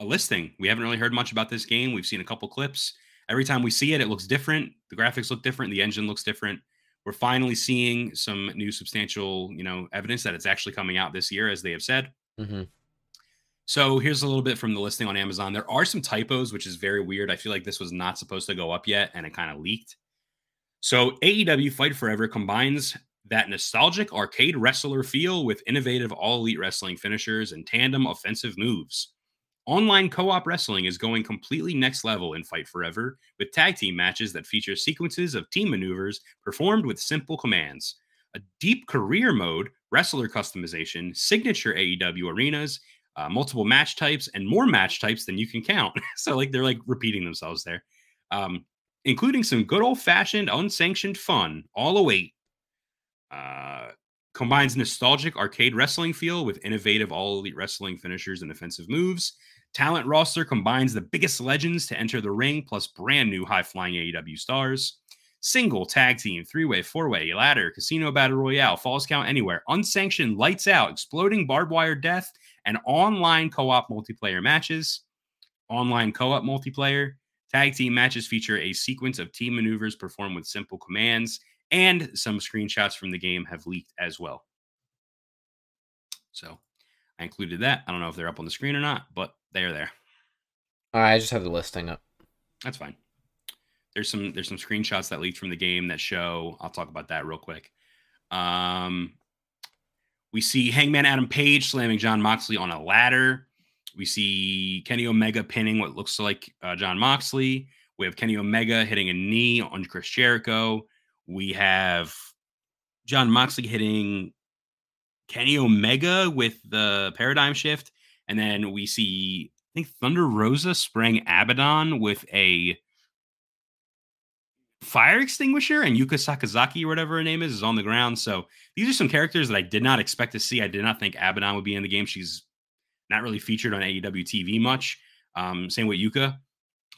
a listing. We haven't really heard much about this game. We've seen a couple clips. Every time we see it, it looks different. The graphics look different. The engine looks different. We're finally seeing some new substantial, you know, evidence that it's actually coming out this year, as they have said. Mm-hmm. So here's a little bit from the listing on Amazon. There are some typos, which is very weird. I feel like this was not supposed to go up yet, and it kind of leaked. So AEW Fight Forever combines that nostalgic arcade wrestler feel with innovative all elite wrestling finishers and tandem offensive moves. Online co op wrestling is going completely next level in Fight Forever with tag team matches that feature sequences of team maneuvers performed with simple commands, a deep career mode, wrestler customization, signature AEW arenas, uh, multiple match types, and more match types than you can count. so, like, they're like repeating themselves there, um, including some good old fashioned unsanctioned fun, all await. Uh, combines nostalgic arcade wrestling feel with innovative all elite wrestling finishers and offensive moves. Talent roster combines the biggest legends to enter the ring, plus brand new high flying AEW stars. Single, tag team, three way, four way, ladder, casino battle royale, falls count anywhere, unsanctioned, lights out, exploding barbed wire death, and online co op multiplayer matches. Online co op multiplayer. Tag team matches feature a sequence of team maneuvers performed with simple commands, and some screenshots from the game have leaked as well. So I included that. I don't know if they're up on the screen or not, but they're there. All right, I just have the listing up. That's fine. There's some there's some screenshots that leaked from the game that show. I'll talk about that real quick. Um, we see Hangman Adam Page slamming Jon Moxley on a ladder. We see Kenny Omega pinning what looks like uh, Jon Moxley. We have Kenny Omega hitting a knee on Chris Jericho. We have Jon Moxley hitting Kenny Omega with the paradigm shift. And then we see, I think Thunder Rosa spraying Abaddon with a fire extinguisher and Yuka Sakazaki or whatever her name is is on the ground. So these are some characters that I did not expect to see. I did not think Abaddon would be in the game. She's not really featured on AEW TV much. Um, same with Yuka.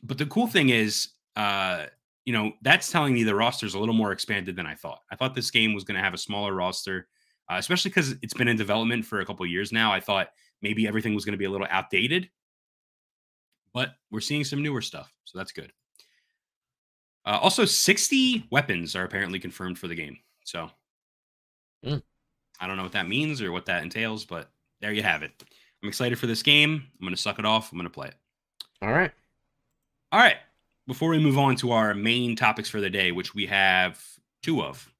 But the cool thing is, uh, you know, that's telling me the roster is a little more expanded than I thought. I thought this game was going to have a smaller roster, uh, especially because it's been in development for a couple years now. I thought maybe everything was going to be a little outdated, but we're seeing some newer stuff. So that's good. Uh, also, 60 weapons are apparently confirmed for the game. So Mm. I don't know what that means or what that entails, but there you have it. I'm excited for this game. I'm going to suck it off. I'm going to play it. All right. All right. Before we move on to our main topics for the day, which we have two of,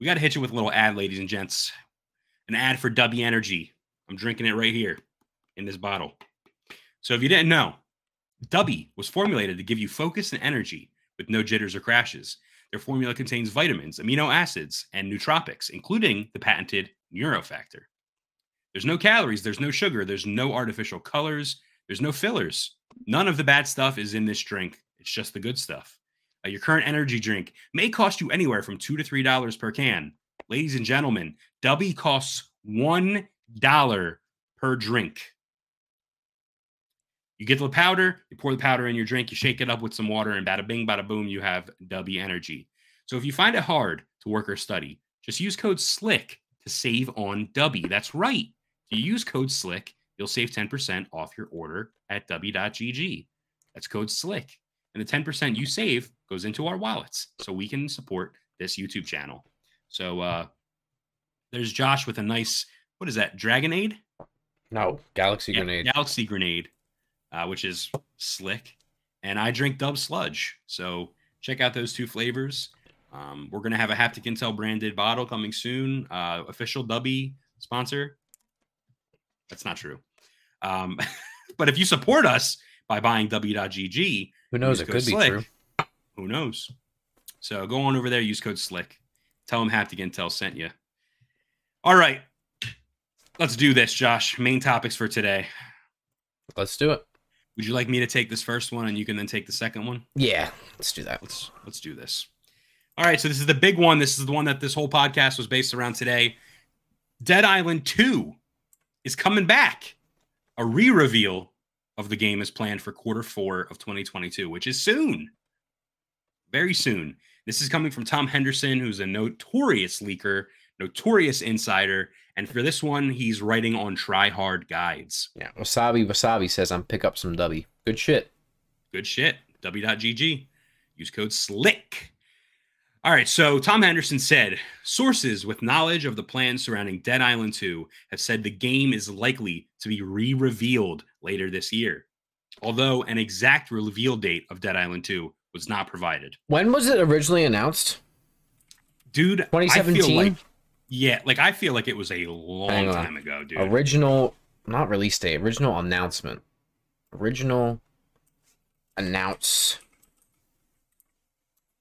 we got to hit you with a little ad, ladies and gents. An ad for W Energy. I'm drinking it right here in this bottle. So if you didn't know, Dubby was formulated to give you focus and energy with no jitters or crashes. Their formula contains vitamins, amino acids, and nootropics, including the patented Neurofactor. There's no calories, there's no sugar, there's no artificial colors, there's no fillers. None of the bad stuff is in this drink. It's just the good stuff. Uh, your current energy drink may cost you anywhere from two to three dollars per can. Ladies and gentlemen, Dubby costs one dollar per drink. You get the powder, you pour the powder in your drink, you shake it up with some water, and bada bing, bada boom, you have W Energy. So if you find it hard to work or study, just use code SLICK to save on W. That's right. If you use code SLICK, you'll save 10% off your order at W.GG. That's code SLICK. And the 10% you save goes into our wallets so we can support this YouTube channel. So uh there's Josh with a nice, what is that, Dragonade? No, Galaxy Yeah, Grenade. Galaxy Grenade, uh, which is slick. And I drink Dub Sludge. So check out those two flavors. Um, we're going to have a Haptic Intel branded bottle coming soon. Uh, official Dubby sponsor. That's not true. Um, but if you support us by buying W.GG, Who knows? It could be true. Who knows? So go on over there, use code SLICK. Tell them Haptic Intel sent you. All right. Let's do this, Josh. Main topics for today. Let's do it. Would you like me to take this first one and you can then take the second one? Yeah, let's do that. Let's let's do this. All right, so this is the big one. This is the one that this whole podcast was based around today. Dead Island 2 is coming back. a re-reveal of the game is planned for quarter four of 2022, which is soon. Very soon. This is coming from Tom Henderson, who's a notorious leaker, notorious insider. And for this one, he's writing on Try Hard Guides. Yeah. Wasabi Wasabi says I'm pick up some W. Good shit. Good shit. W.GG. Use code SLICK. All right, so Tom Henderson said sources with knowledge of the plans surrounding Dead Island 2 have said the game is likely to be re revealed later this year, although an exact reveal date of Dead Island 2 was not provided. When was it originally announced? Dude, 2017? Yeah, like I feel like it was a long time ago, dude. Original, not release date, original announcement. Original announce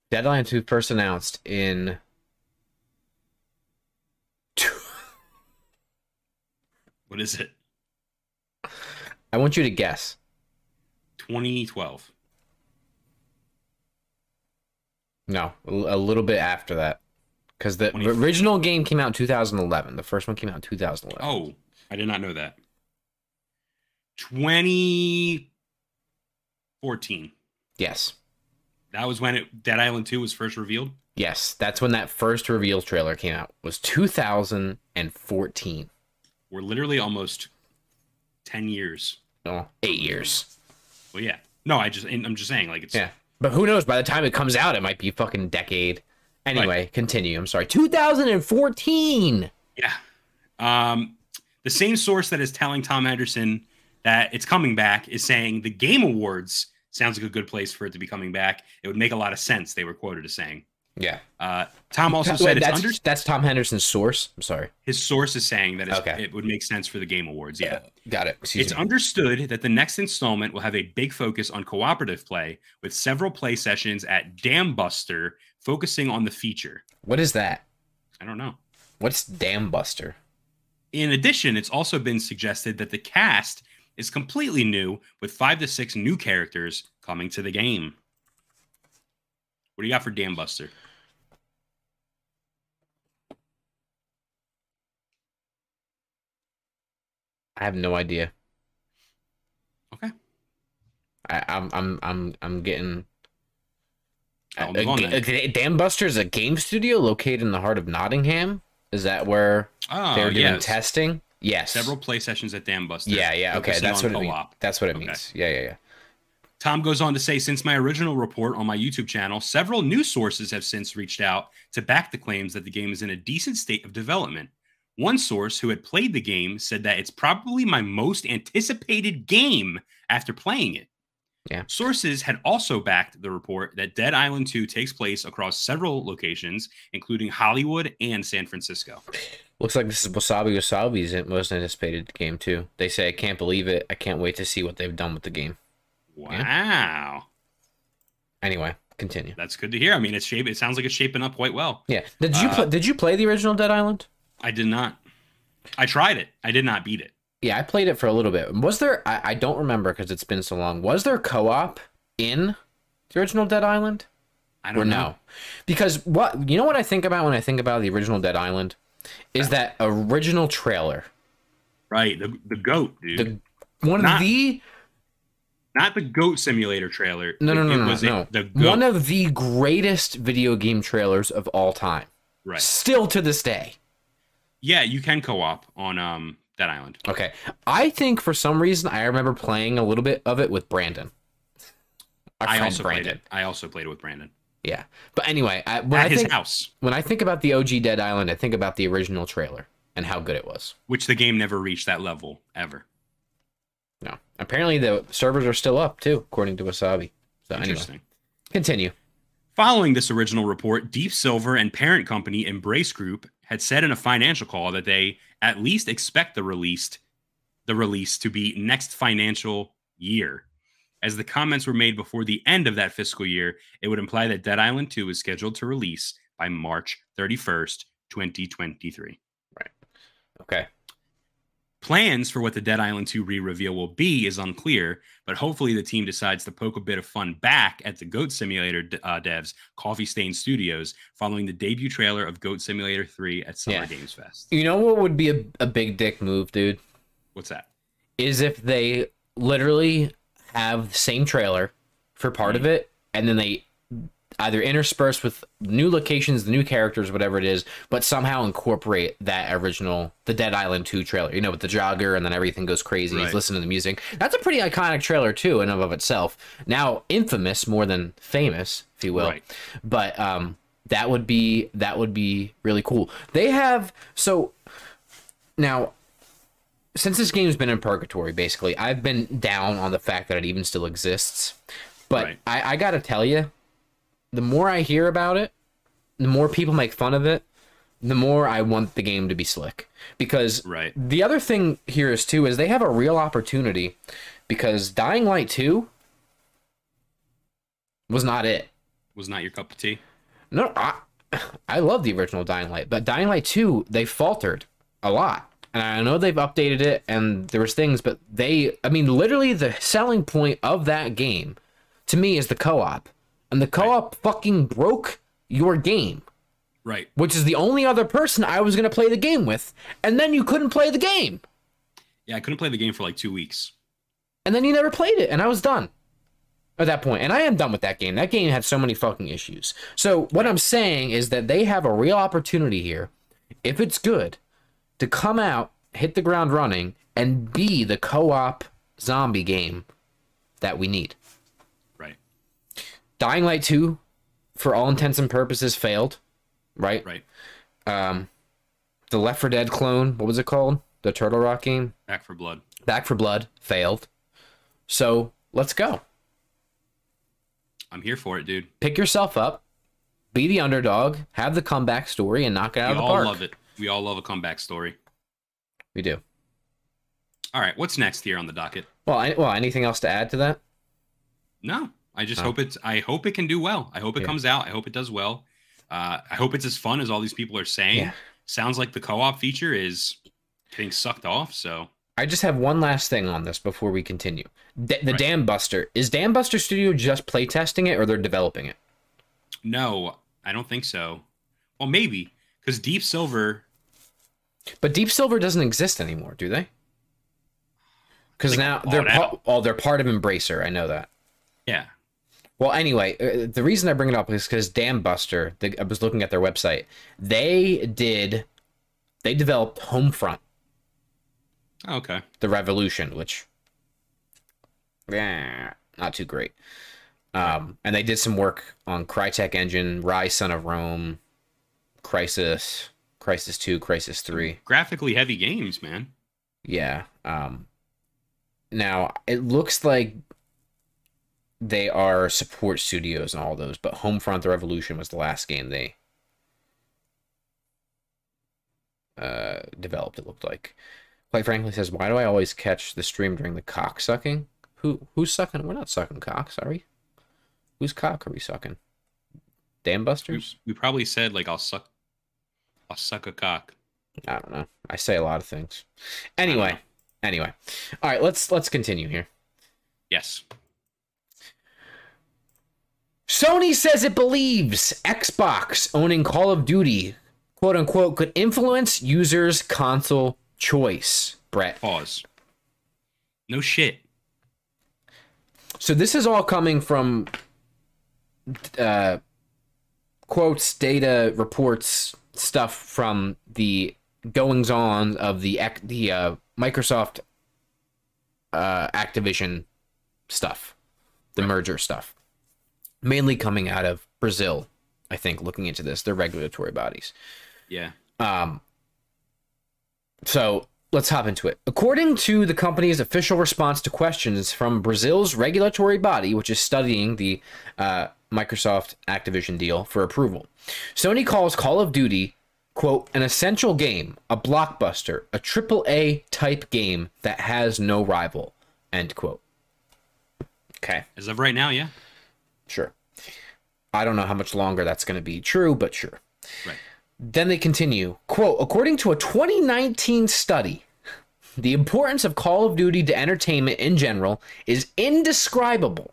Dead Island 2 first announced in. what is it? I want you to guess. 2012. No, a little bit after that. Because the original game came out in 2011. The first one came out in 2011. Oh, I did not know that. 2014. Yes. That was when it, Dead Island 2 was first revealed? Yes, that's when that first reveal trailer came out. Was 2014. We're literally almost 10 years. Oh, 8 years. Well, yeah. No, I just I'm just saying like it's Yeah. But who knows by the time it comes out it might be fucking decade. Anyway, right. continue. I'm sorry. 2014. Yeah. Um the same source that is telling Tom Henderson that it's coming back is saying the Game Awards sounds like a good place for it to be coming back. It would make a lot of sense. They were quoted as saying. Yeah. Uh, Tom also Wait, said that's, under- that's Tom Henderson's source. I'm sorry. His source is saying that okay. it would make sense for the Game Awards. Yeah. Uh, got it. Excuse it's me. understood that the next installment will have a big focus on cooperative play with several play sessions at Dambuster focusing on the feature. What is that? I don't know. What's Dambuster? In addition, it's also been suggested that the cast is completely new with five to six new characters coming to the game. What do you got for Dambuster? I have no idea. Okay. I, am I'm, I'm I'm I'm getting. I'll move on, Dambuster is a game studio located in the heart of Nottingham. Is that where oh, they're doing yes. testing? Yes. Several play sessions at Dambuster. Yeah, yeah. Okay, that's what, it means. that's what it means. That's what it means. Yeah, yeah, yeah. Tom goes on to say, since my original report on my YouTube channel, several news sources have since reached out to back the claims that the game is in a decent state of development. One source who had played the game said that it's probably my most anticipated game after playing it. Yeah. Sources had also backed the report that Dead Island 2 takes place across several locations, including Hollywood and San Francisco. Looks like this is Wasabi Wasabi's most anticipated game too. They say I can't believe it. I can't wait to see what they've done with the game. Wow. Yeah? Anyway, continue. That's good to hear. I mean, it's shape. It sounds like it's shaping up quite well. Yeah. Did you uh, play, did you play the original Dead Island? I did not. I tried it. I did not beat it. Yeah, I played it for a little bit. Was there? I, I don't remember because it's been so long. Was there co-op in the original Dead Island? I don't or know. No? Because what you know what I think about when I think about the original Dead Island is that original trailer. Right, the the goat, dude. The, one not, of the not the goat simulator trailer. No, no, no, no, no. the goat. One of the greatest video game trailers of all time. Right. Still to this day. Yeah, you can co-op on um that island. Okay. I think for some reason I remember playing a little bit of it with Brandon. I also Brandon. played it. I also played it with Brandon. Yeah. But anyway, I, when at I his think, house. When I think about the OG Dead Island, I think about the original trailer and how good it was. Which the game never reached that level ever. No. Apparently the servers are still up too, according to Wasabi. So Interesting. Anyway, continue. Following this original report, Deep Silver and parent company Embracer Group had said in a financial call that they at least expect the released the release to be next financial year. As the comments were made before the end of that fiscal year, it would imply that Dead Island 2 is scheduled to release by March 31st, 2023. Right. Okay. Plans for what the Dead Island 2 re reveal will be is unclear, but hopefully the team decides to poke a bit of fun back at the Goat Simulator uh, devs, Coffee Stain Studios, following the debut trailer of Goat Simulator 3 at Summer yeah. Games Fest. You know what would be a, a big dick move, dude? What's that? is if they literally have the same trailer for part of it, and then they either interspersed with new locations, the new characters, whatever it is, but somehow incorporate that original, the Dead Island 2 trailer, you know, with the jogger and then everything goes crazy. He's Right. listening to the music. That's a pretty iconic trailer, too, in and of itself. Now, infamous more than famous, if you will. Right. But um, that would be that would be really cool. They have so now since this game's been in purgatory, basically, I've been down on the fact that it even still exists. But Right. I, I gotta tell you, the more I hear about it, the more people make fun of it, the more I want the game to be slick. Because Right. the other thing here is too is they have a real opportunity because Dying Light 2 was not it. Was not your cup of tea. No, I, I love the original Dying Light, but Dying Light 2, they faltered a lot. And I know they've updated it and there was things, but they, I mean, literally the selling point of that game to me is the co-op. And the co-op fucking broke your game, Right. which is the only other person I was going to play the game with. And then you couldn't play the game. Yeah, I couldn't play the game for like two weeks. And then you never played it, and I was done at that point. And I am done with that game. That game had so many fucking issues. So what I'm saying is that they have a real opportunity here, if it's good, to come out, hit the ground running, and be the co-op zombie game that we need. Dying Light 2, for all intents and purposes, failed. Right? Right. Um, the Left 4 Dead clone, what was it called? The Turtle Rock game? Back 4 Blood. Back 4 Blood failed. So let's go. I'm here for it, dude. pick yourself up, be the underdog, have the comeback story, and knock it out We of the park. We all love it. We all love a comeback story. We do. All right, what's next here on the docket? Well, I, well, anything else to add to that? No, I just Oh. hope it's. I hope it can do well. I hope it Yeah. comes out. I hope it does well. Uh, I hope it's as fun as all these people are saying. Yeah. Sounds like the co-op feature is getting sucked off. So I just have one last thing on this before we continue. D- the Right. Dambuster is Dambuster Studio just playtesting it, or they're developing it? no, I don't think so. Well, maybe because Deep Silver. But Deep Silver doesn't exist anymore, do they? Because now they're pa- oh they're part of Embracer. I know that. Yeah. Well, anyway, uh, the reason I bring it up is because Dambuster. The, I was looking at their website. They did. They developed Homefront. Oh, Okay. the Revolution, which yeah, not too great. Um, and they did some work on Crytek Engine, Ryse Son of Rome, Crysis, Crysis Two, Crysis Three. Graphically heavy games, man. Yeah. Um, now it looks like they are support studios and all those, but Homefront: The Revolution was the last game they uh, developed. It looked like. Quite frankly, says, "Why do I always catch the stream during the cock sucking? Who who's sucking? We're not sucking cocks, are we? Whose cock are we sucking? Dam We, busters? we probably said like I'll suck. I'll suck a cock. I don't know. I say a lot of things. Anyway, anyway, all right. Let's let's continue here. Yes. Sony says it believes Xbox owning Call of Duty, quote unquote, could influence users' console choice. Bret. Pause. No shit. So this is all coming from uh, quotes, data, reports, stuff from the goings on of the the uh, Microsoft uh, Activision stuff, the merger stuff, mainly coming out of Brazil. I think looking into this, their regulatory bodies. Yeah. Um, so let's hop into it. According to the company's official response to questions from Brazil's regulatory body, which is studying the uh, Microsoft Activision deal for approval, Sony calls Call of Duty, quote, an essential game, a blockbuster, a triple A type game that has no rival, end quote. Okay. As of right now, yeah. Sure. I don't know how much longer that's going to be true, but sure. Right. Then they continue, quote, according to a 2019 study, the importance of Call of Duty to entertainment in general is indescribable.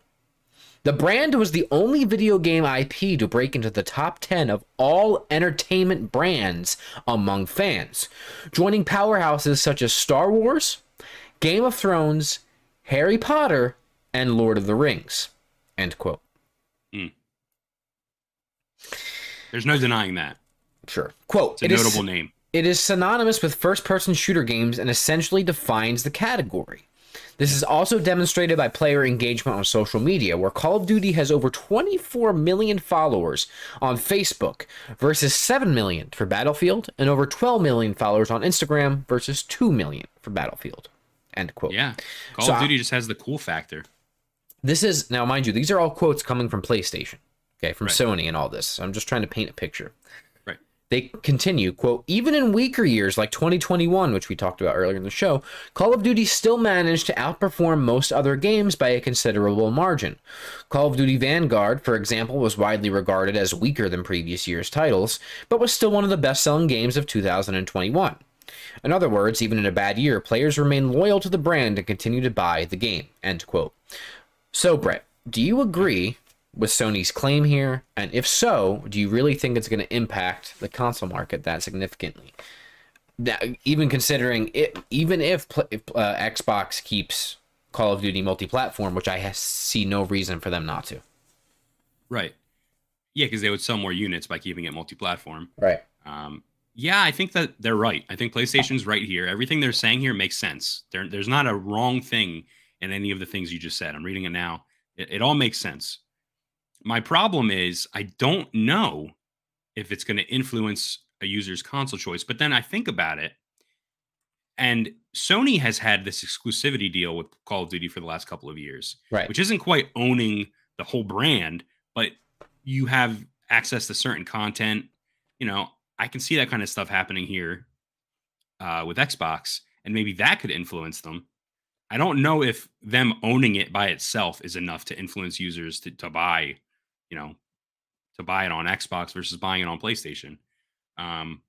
The brand was the only video game IP to break into the top 10 of all entertainment brands among fans, joining powerhouses such as Star Wars, Game of Thrones, Harry Potter, and Lord of the Rings. End quote. Hmm. There's no denying that. Sure. Quote. It's a "It is- notable name. It is synonymous with first person shooter games and essentially defines the category. This is also demonstrated by player engagement on social media, where Call of Duty has over 24 million followers on Facebook versus 7 million for Battlefield, and over 12 million followers on Instagram versus 2 million for Battlefield. End quote. Yeah. Call So of I- Duty just has the cool factor. This is, now mind you, these are all quotes coming from PlayStation, okay, from Right. Sony and all this. I'm just trying to paint a picture. Right. They continue, quote, even in weaker years like 2021, which we talked about earlier in the show, Call of Duty still managed to outperform most other games by a considerable margin. Call of Duty Vanguard, for example, was widely regarded as weaker than previous year's titles, but was still one of the best selling games of 2021. In other words, even in a bad year, players remain loyal to the brand and continue to buy the game. End quote. So, Bret, do you agree with Sony's claim here? And if so, do you really think it's going to impact the console market that significantly? That, even considering it, even if, if uh, Xbox keeps Call of Duty multi-platform, which I see no reason for them not to. Right. Yeah, because they would sell more units by keeping it multi-platform. Right. Um, yeah, I think that they're right. I think PlayStation's right here. Everything they're saying here makes sense. There, there's not a wrong thing in any of the things you just said. I'm reading it now. It, it all makes sense. My problem is I don't know if it's going to influence a user's console choice. But then I think about it, and Sony has had this exclusivity deal with Call of Duty for the last couple of years Right. which isn't quite owning the whole brand, but you have access to certain content. You know, I can see that kind of stuff happening here uh, with Xbox, and maybe that could influence them. I don't know if them owning it by itself is enough to influence users to, to buy, you know, to buy it on Xbox versus buying it on PlayStation. Um,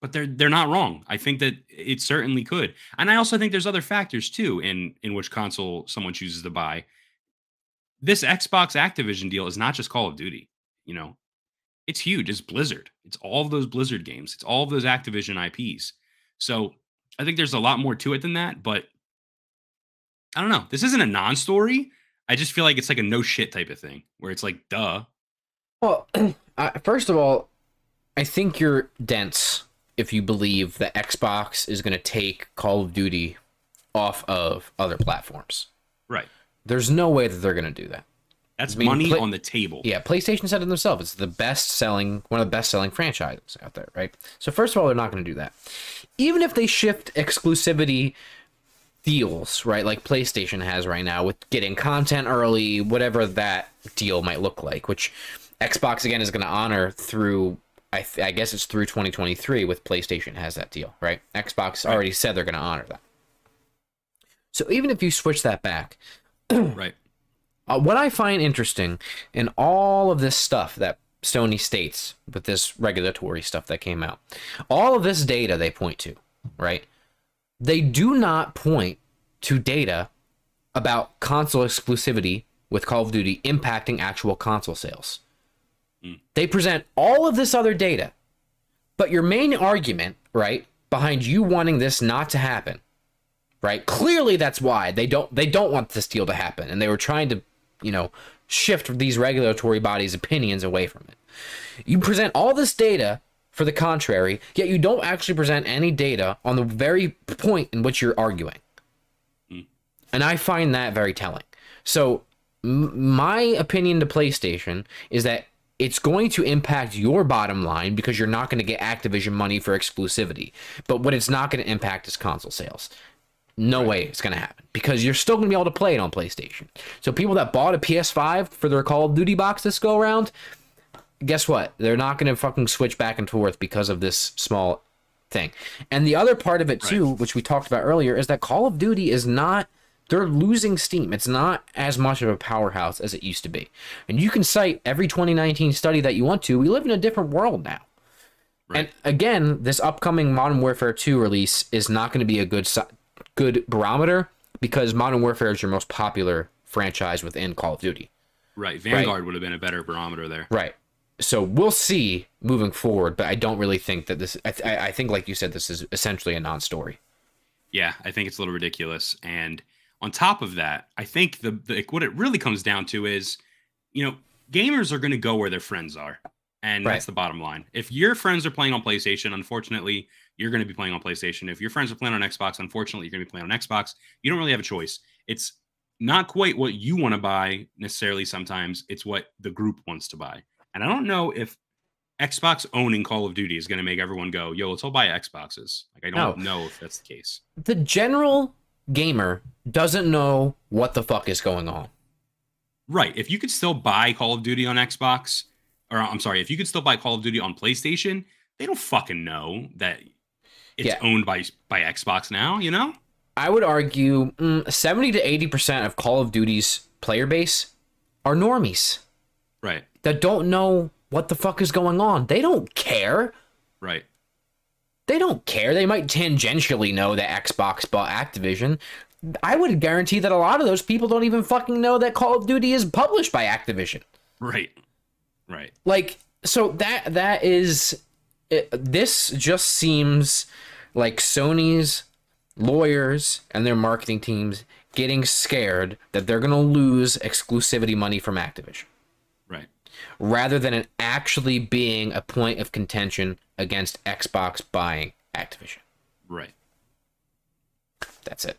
but they're they're not wrong. I think that it certainly could, and I also think there's other factors too in in which console someone chooses to buy. This Xbox Activision deal is not just Call of Duty. You know, it's huge. It's Blizzard. It's all of those Blizzard games. It's all of those Activision IPs. So I think there's a lot more to it than that. But I don't know. This isn't a non-story. I just feel like it's like a no shit type of thing where it's like, duh. Well, uh, first of all, I think you're dense if you believe that Xbox is going to take Call of Duty off of other platforms. Right. There's no way that they're going to do that. That's I mean, money play- on the table. Yeah, PlayStation said it themselves. It's the best selling, one of the best selling franchises out there, right? So first of all, they're not going to do that. Even if they shift exclusivity deals, right, like PlayStation has right now with getting content early, whatever that deal might look like, which Xbox again is going to honor through. I, th- I guess it's through 2023 with PlayStation has that deal, right? Xbox already said they're going to honor that. So even if you switch that back, Right. uh, what I find interesting in all of this stuff that Sony states with this regulatory stuff that came out, all of this data they point to, right? They do not point to data about console exclusivity with Call of Duty impacting actual console sales. Hmm. They present all of this other data, but your main argument, right, behind you wanting this not to happen right clearly that's why they don't they don't want this deal to happen and they were trying to you know shift these regulatory bodies opinions away from it you present all this data for the contrary yet you don't actually present any data on the very point in which you're arguing hmm. and i find that very telling so m- my opinion to playstation is that it's going to impact your bottom line because you're not going to get Activision money for exclusivity. But what it's not going to impact is console sales. No way it's going to happen because you're still going to be able to play it on PlayStation. So people that bought a PS5 for their Call of Duty box this go around, guess what? They're not going to fucking switch back and forth because of this small thing. And the other part of it too, which we talked about earlier, is that Call of Duty is not they're losing steam. It's not as much of a powerhouse as it used to be. And you can cite every 2019 study that you want to. We live in a different world now. Right. And again, this upcoming Modern Warfare 2 release is not going to be a good good barometer because Modern Warfare is your most popular franchise within Call of Duty. Right. Vanguard would have been a better barometer there. Right. So we'll see moving forward, but I don't really think that this. I, th- I think, like you said, this is essentially a non-story. Yeah, I think it's a little ridiculous. And on top of that, I think the, the what it really comes down to is, you know, gamers are going to go where their friends are, and Right. that's the bottom line. If your friends are playing on PlayStation, unfortunately, you're going to be playing on PlayStation. If your friends are playing on Xbox, unfortunately, you're going to be playing on Xbox. You don't really have a choice. It's not quite what you want to buy necessarily. Sometimes it's what the group wants to buy, and I don't know if Xbox owning Call of Duty is going to make everyone go, "Yo, let's all buy Xboxes." Like I don't know if that's the case. The general gamer doesn't know what the fuck is going on. Right. If you could still buy Call of Duty on Xbox, or I'm sorry, if you could still buy Call of Duty on PlayStation, they don't fucking know that it's Yeah. owned by by Xbox now. You know? I would argue mm, 70 to 80% of Call of Duty's player base are normies Right. That don't know what the fuck is going on. They don't care. Right. They don't care. They might tangentially know that Xbox bought Activision. I would guarantee that a lot of those people don't even fucking know that Call of Duty is published by Activision. Right. Right. Like so that that is it, this just seems like Sony's lawyers and their marketing teams getting scared that they're going to lose exclusivity money from Activision. Rather than it actually being a point of contention against Xbox buying Activision. Right. That's it.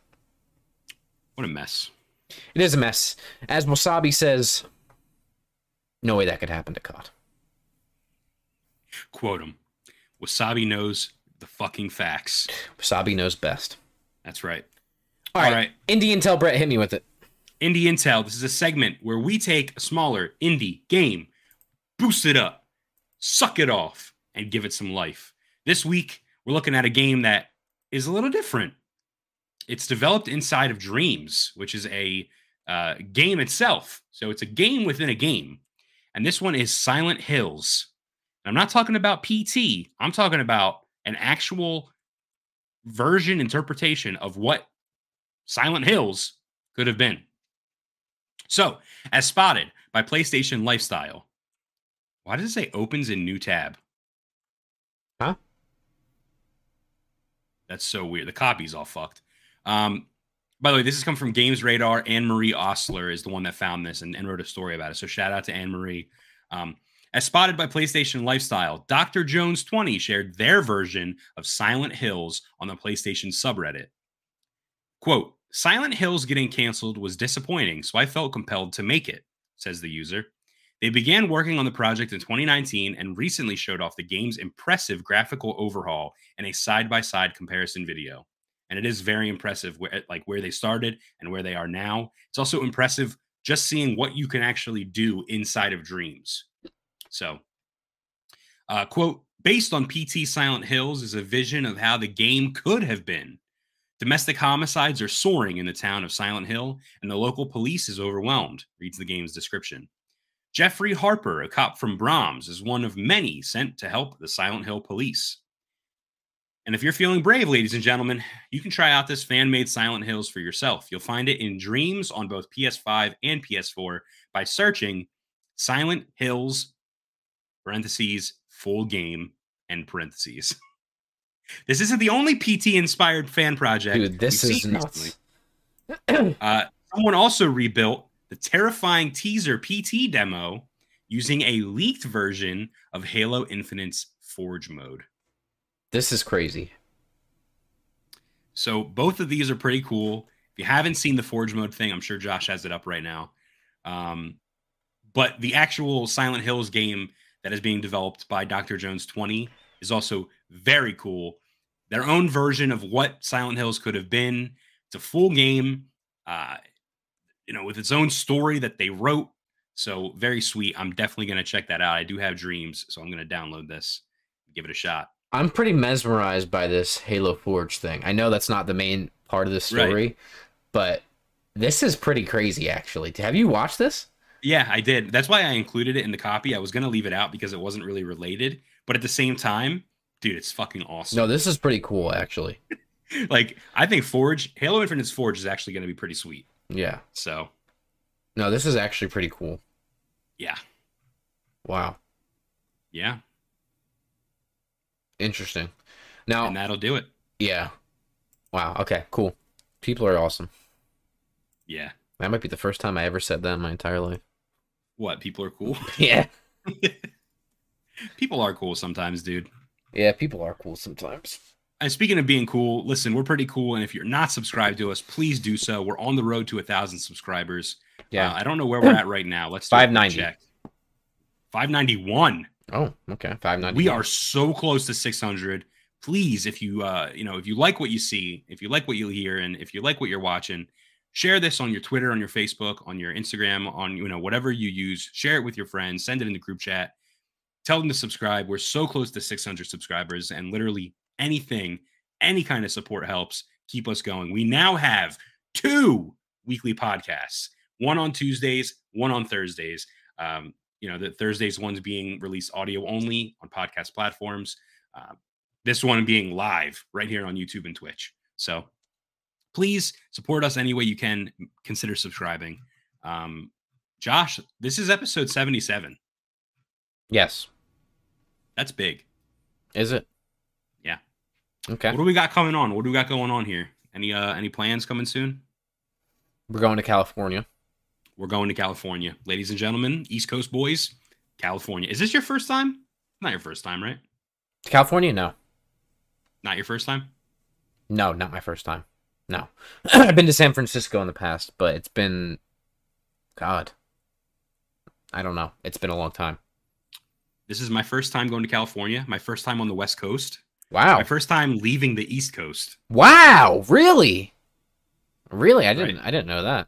What a mess. It is a mess. As Wasabi says, no way that could happen to COD. Quote him. Wasabi knows the fucking facts. Wasabi knows best. That's right. All right. All right. Indie Intel Bret hit me with it. Indie Intel. This is a segment where we take a smaller indie game, boost it up, suck it off, and give it some life. This week, we're looking at a game that is a little different. It's developed inside of Dreams, which is a uh, game itself. So it's a game within a game. And this one is Silent Hills. And I'm not talking about PT, I'm talking about an actual version interpretation of what Silent Hills could have been. So, as spotted by PlayStation Lifestyle, why does it say opens in new tab? Huh? That's so weird. The copy's all fucked. Um, by the way, this has come from Games Radar. Anne Marie Osler is the one that found this and, and wrote a story about it. So shout out to Anne Marie. Um, as spotted by PlayStation Lifestyle, Dr. Jones 20 shared their version of Silent Hills on the PlayStation subreddit. Quote, Silent Hills getting canceled was disappointing, so I felt compelled to make it, says the user. They began working on the project in 2019 and recently showed off the game's impressive graphical overhaul in a side-by-side comparison video. And it is very impressive where like where they started and where they are now. It's also impressive just seeing what you can actually do inside of Dreams. So, uh, quote, based on PT Silent Hills is a vision of how the game could have been. Domestic homicides are soaring in the town of Silent Hill, and the local police is overwhelmed, reads the game's description. Jeffrey Harper, a cop from Brahms, is one of many sent to help the Silent Hill police. And if you're feeling brave, ladies and gentlemen, you can try out this fan made Silent Hills for yourself. You'll find it in Dreams on both PS5 and PS4 by searching Silent Hills, parentheses, full game, and parentheses. This isn't the only PT inspired fan project. Dude, this is nuts. Uh, someone also rebuilt the terrifying teaser PT demo using a leaked version of Halo Infinite's Forge mode. This is crazy. So both of these are pretty cool. If you haven't seen the Forge mode thing, I'm sure Josh has it up right now. Um, but the actual Silent Hills game that is being developed by Dr. Jones 20 is also very cool. Their own version of what Silent Hills could have been. It's a full game, uh, you know, with its own story that they wrote. So very sweet. I'm definitely going to check that out. I do have dreams, so I'm going to download this, give it a shot. I'm pretty mesmerized by this Halo Forge thing. I know that's not the main part of the story, but this is pretty crazy actually. Have you watched this? Yeah, I did. That's why I included it in the copy. I was going to leave it out because it wasn't really related, but at the same time, dude, it's fucking awesome. No, this is pretty cool actually. like I think Forge, Halo Infinite's Forge is actually going to be pretty sweet. Yeah. So, No, this is actually pretty cool. yeah. Wow. Yeah, Interesting. Now, and that'll do it. yeah. Wow. Okay. Cool. People are awesome. Yeah. That might be the first time I ever said that in my entire life. What? People are cool. Yeah. people are cool sometimes, dude. Yeah. People are cool sometimes. And speaking of being cool, listen, we're pretty cool. And if you're not subscribed to us, please do so. We're on the road to a thousand subscribers. Yeah. Uh, I don't know where we're at right now. Let's do a 590. check. 591. oh. Okay. Five ninety. We are so close to 600. Please, if you uh, you know, if you like what you see, if you like what you hear, and if you like what you're watching, share this on your Twitter, on your Facebook, on your Instagram, on you know whatever you use. Share it with your friends. Send it in the group chat. Tell them to subscribe. We're so close to 600 subscribers, and literally anything, any kind of support helps keep us going. We now have two weekly podcasts one on Tuesdays, one on Thursdays. Um, you know, the Thursdays ones being released audio only on podcast platforms. Uh, this one being live right here on YouTube and Twitch. So please support us any way you can. Consider subscribing. Um, Josh, this is episode 77. Yes. That's big. Is it? Yeah. Okay. What do we got coming on? What do we got going on here? Any uh any plans coming soon? We're going to California. We're going to California. Ladies and gentlemen, East Coast boys, California. Is this your first time? Not your first time, right? California? No. Not your first time? No, not my first time. No. I've been to San Francisco in the past, but it's been God. I don't know. It's been a long time. This is my first time going to California. My first time on the West Coast. Wow. My first time leaving the East Coast. Wow, really? Really? I didn't I didn't know that.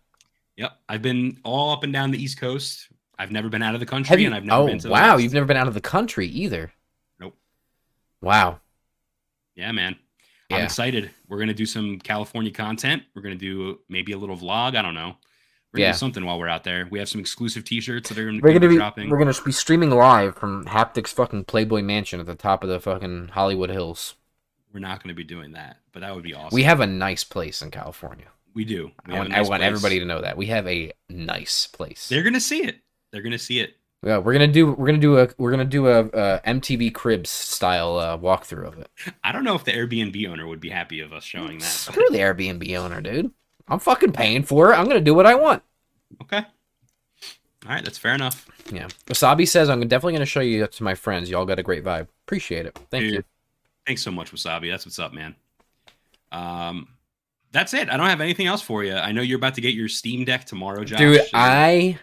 Yep. I've been all up and down the East Coast. I've never been out of the country Have you, and I've never oh, been to the oh, wow, West. you've never been out of the country either. Nope. Wow. Yeah, man. I'm excited. We're gonna do some California content. We're gonna do maybe a little vlog. I don't know. We're Yeah. do something while we're out there. We have some exclusive T-shirts that are gonna, We're gonna be be dropping. we're gonna be streaming live from Haptic's fucking Playboy Mansion at the top of the fucking Hollywood Hills. We're not gonna be doing that, but that would be awesome. We have a nice place in California. we do. We I want, nice I want everybody to know that we have a nice place. They're gonna see it. They're gonna see it. Yeah, we're gonna do we're gonna do a we're gonna do a, a MTV Cribs style uh, walkthrough of it. I don't know if the Airbnb owner would be happy of us showing that. Screw the Airbnb owner, dude. I'm fucking paying for it. I'm gonna do what I want. Okay. All right, that's fair enough. Yeah. Wasabi says I'm definitely gonna show you to my friends. Y'all got a great vibe. Appreciate it. Thank Dude, you. Thanks so much, Wasabi. That's what's up, man. Um, that's it. I don't have anything else for you. I know you're about to get your Steam Deck tomorrow, Josh. Dude, I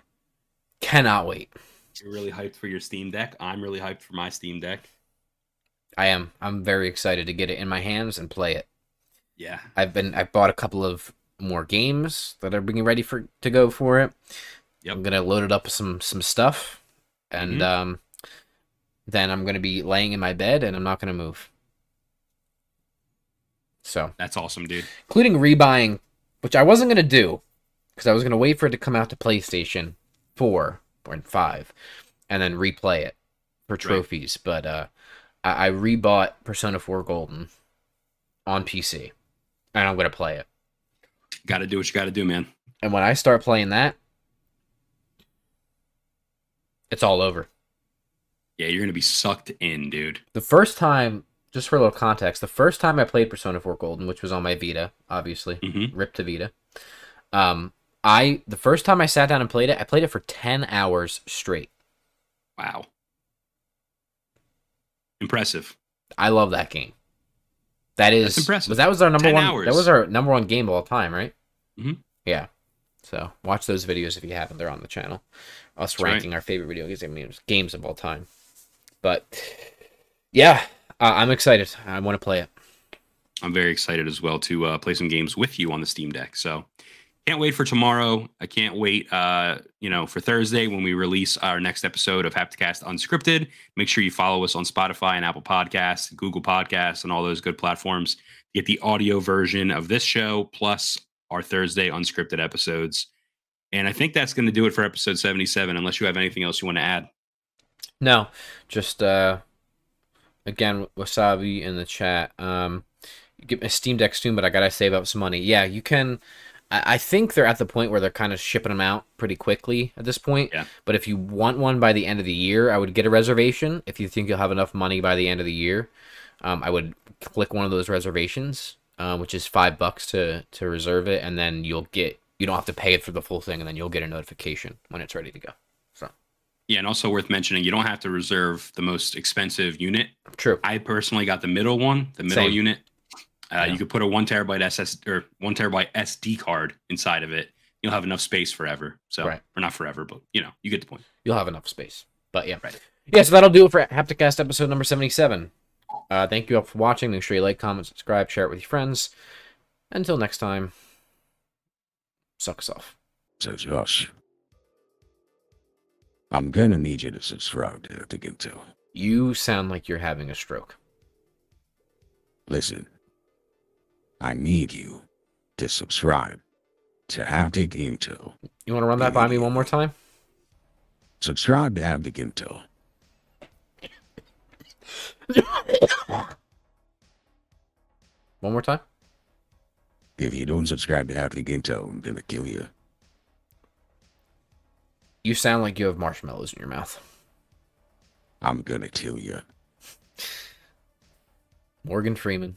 cannot wait. You're really hyped for your Steam Deck. I'm really hyped for my Steam Deck. I am. I'm very excited to get it in my hands and play it. Yeah. I've been I bought a couple of more games that are being ready for to go for it. Yep. I'm gonna load it up with some some stuff, and Mhm. um, then I'm gonna be laying in my bed and I'm not gonna move. So, That's awesome, dude. including rebuying, which I wasn't gonna do, because I was gonna wait for it to come out to PlayStation Four or Five, and then replay it for trophies. But uh, I, I rebought Persona Four Golden on PC, and I'm gonna play it. Got to do what you got to do, man. And when I start playing that, it's all over. Yeah, you're gonna be sucked in, dude. The first time, just for a little context, the first time I played Persona 4 Golden, which was on my Vita, obviously, Mm-hmm. rip to Vita. Um, I the first time I sat down and played it, I played it for 10 hours straight. Wow. Impressive. I love that game. That is That's impressive. But that was our number 10 one. hours. That was our number one game of all time, right? Mhm. Yeah. So watch those videos if you haven't. They're on the channel. Us That's right. ranking our favorite video games games of all time. But yeah, uh, I'm excited. I want to play it. I'm very excited as well to uh, play some games with you on the Steam Deck. So can't wait for tomorrow. I can't wait, uh, you know, for Thursday when we release our next episode of Hapticast Unscripted. Make sure you follow us on Spotify and Apple Podcasts, Google Podcasts, and all those good platforms. to Get the audio version of this show plus our Thursday unscripted episodes. And I think that's going to do it for episode 77, unless you have anything else you want to add. No, just uh, again, wasabi in the chat. Um, get my Steam Deck soon, but I gotta save up some money. Yeah, you can. I I think they're at the point where they're kind of shipping them out pretty quickly at this point. Yeah. But if you want one by the end of the year, I would get a reservation. If you think you'll have enough money by the end of the year, um, I would click one of those reservations. uh, which is five bucks to to reserve it, and then you'll get you don't have to pay it for the full thing, and then you'll get a notification when it's ready to go. So Yeah, and also worth mentioning, you don't have to reserve the most expensive unit. true. I personally got the middle one, the middle Same. unit. Uh, Yeah. You could put a one terabyte SS or one terabyte SD card inside of it. You'll have enough space forever. So, Right. or not forever, but you know, you get the point. You'll have enough space. But yeah. Right. Yeah, so that'll do it for Hapticast episode number 77. Uh, thank you all for watching. Make sure you like, comment, subscribe, share it with your friends. Until next time, suck us off. So Josh, I'm gonna need you to subscribe to get to. You sound like you're having a stroke. Listen, I need you to subscribe to Haptic Ginto. You want to run that by me one more time? Subscribe to Haptic Ginto. One more time? If you don't subscribe to Haptic Ginto, I'm gonna kill you. You sound like you have marshmallows in your mouth. I'm gonna kill you. Morgan Freeman.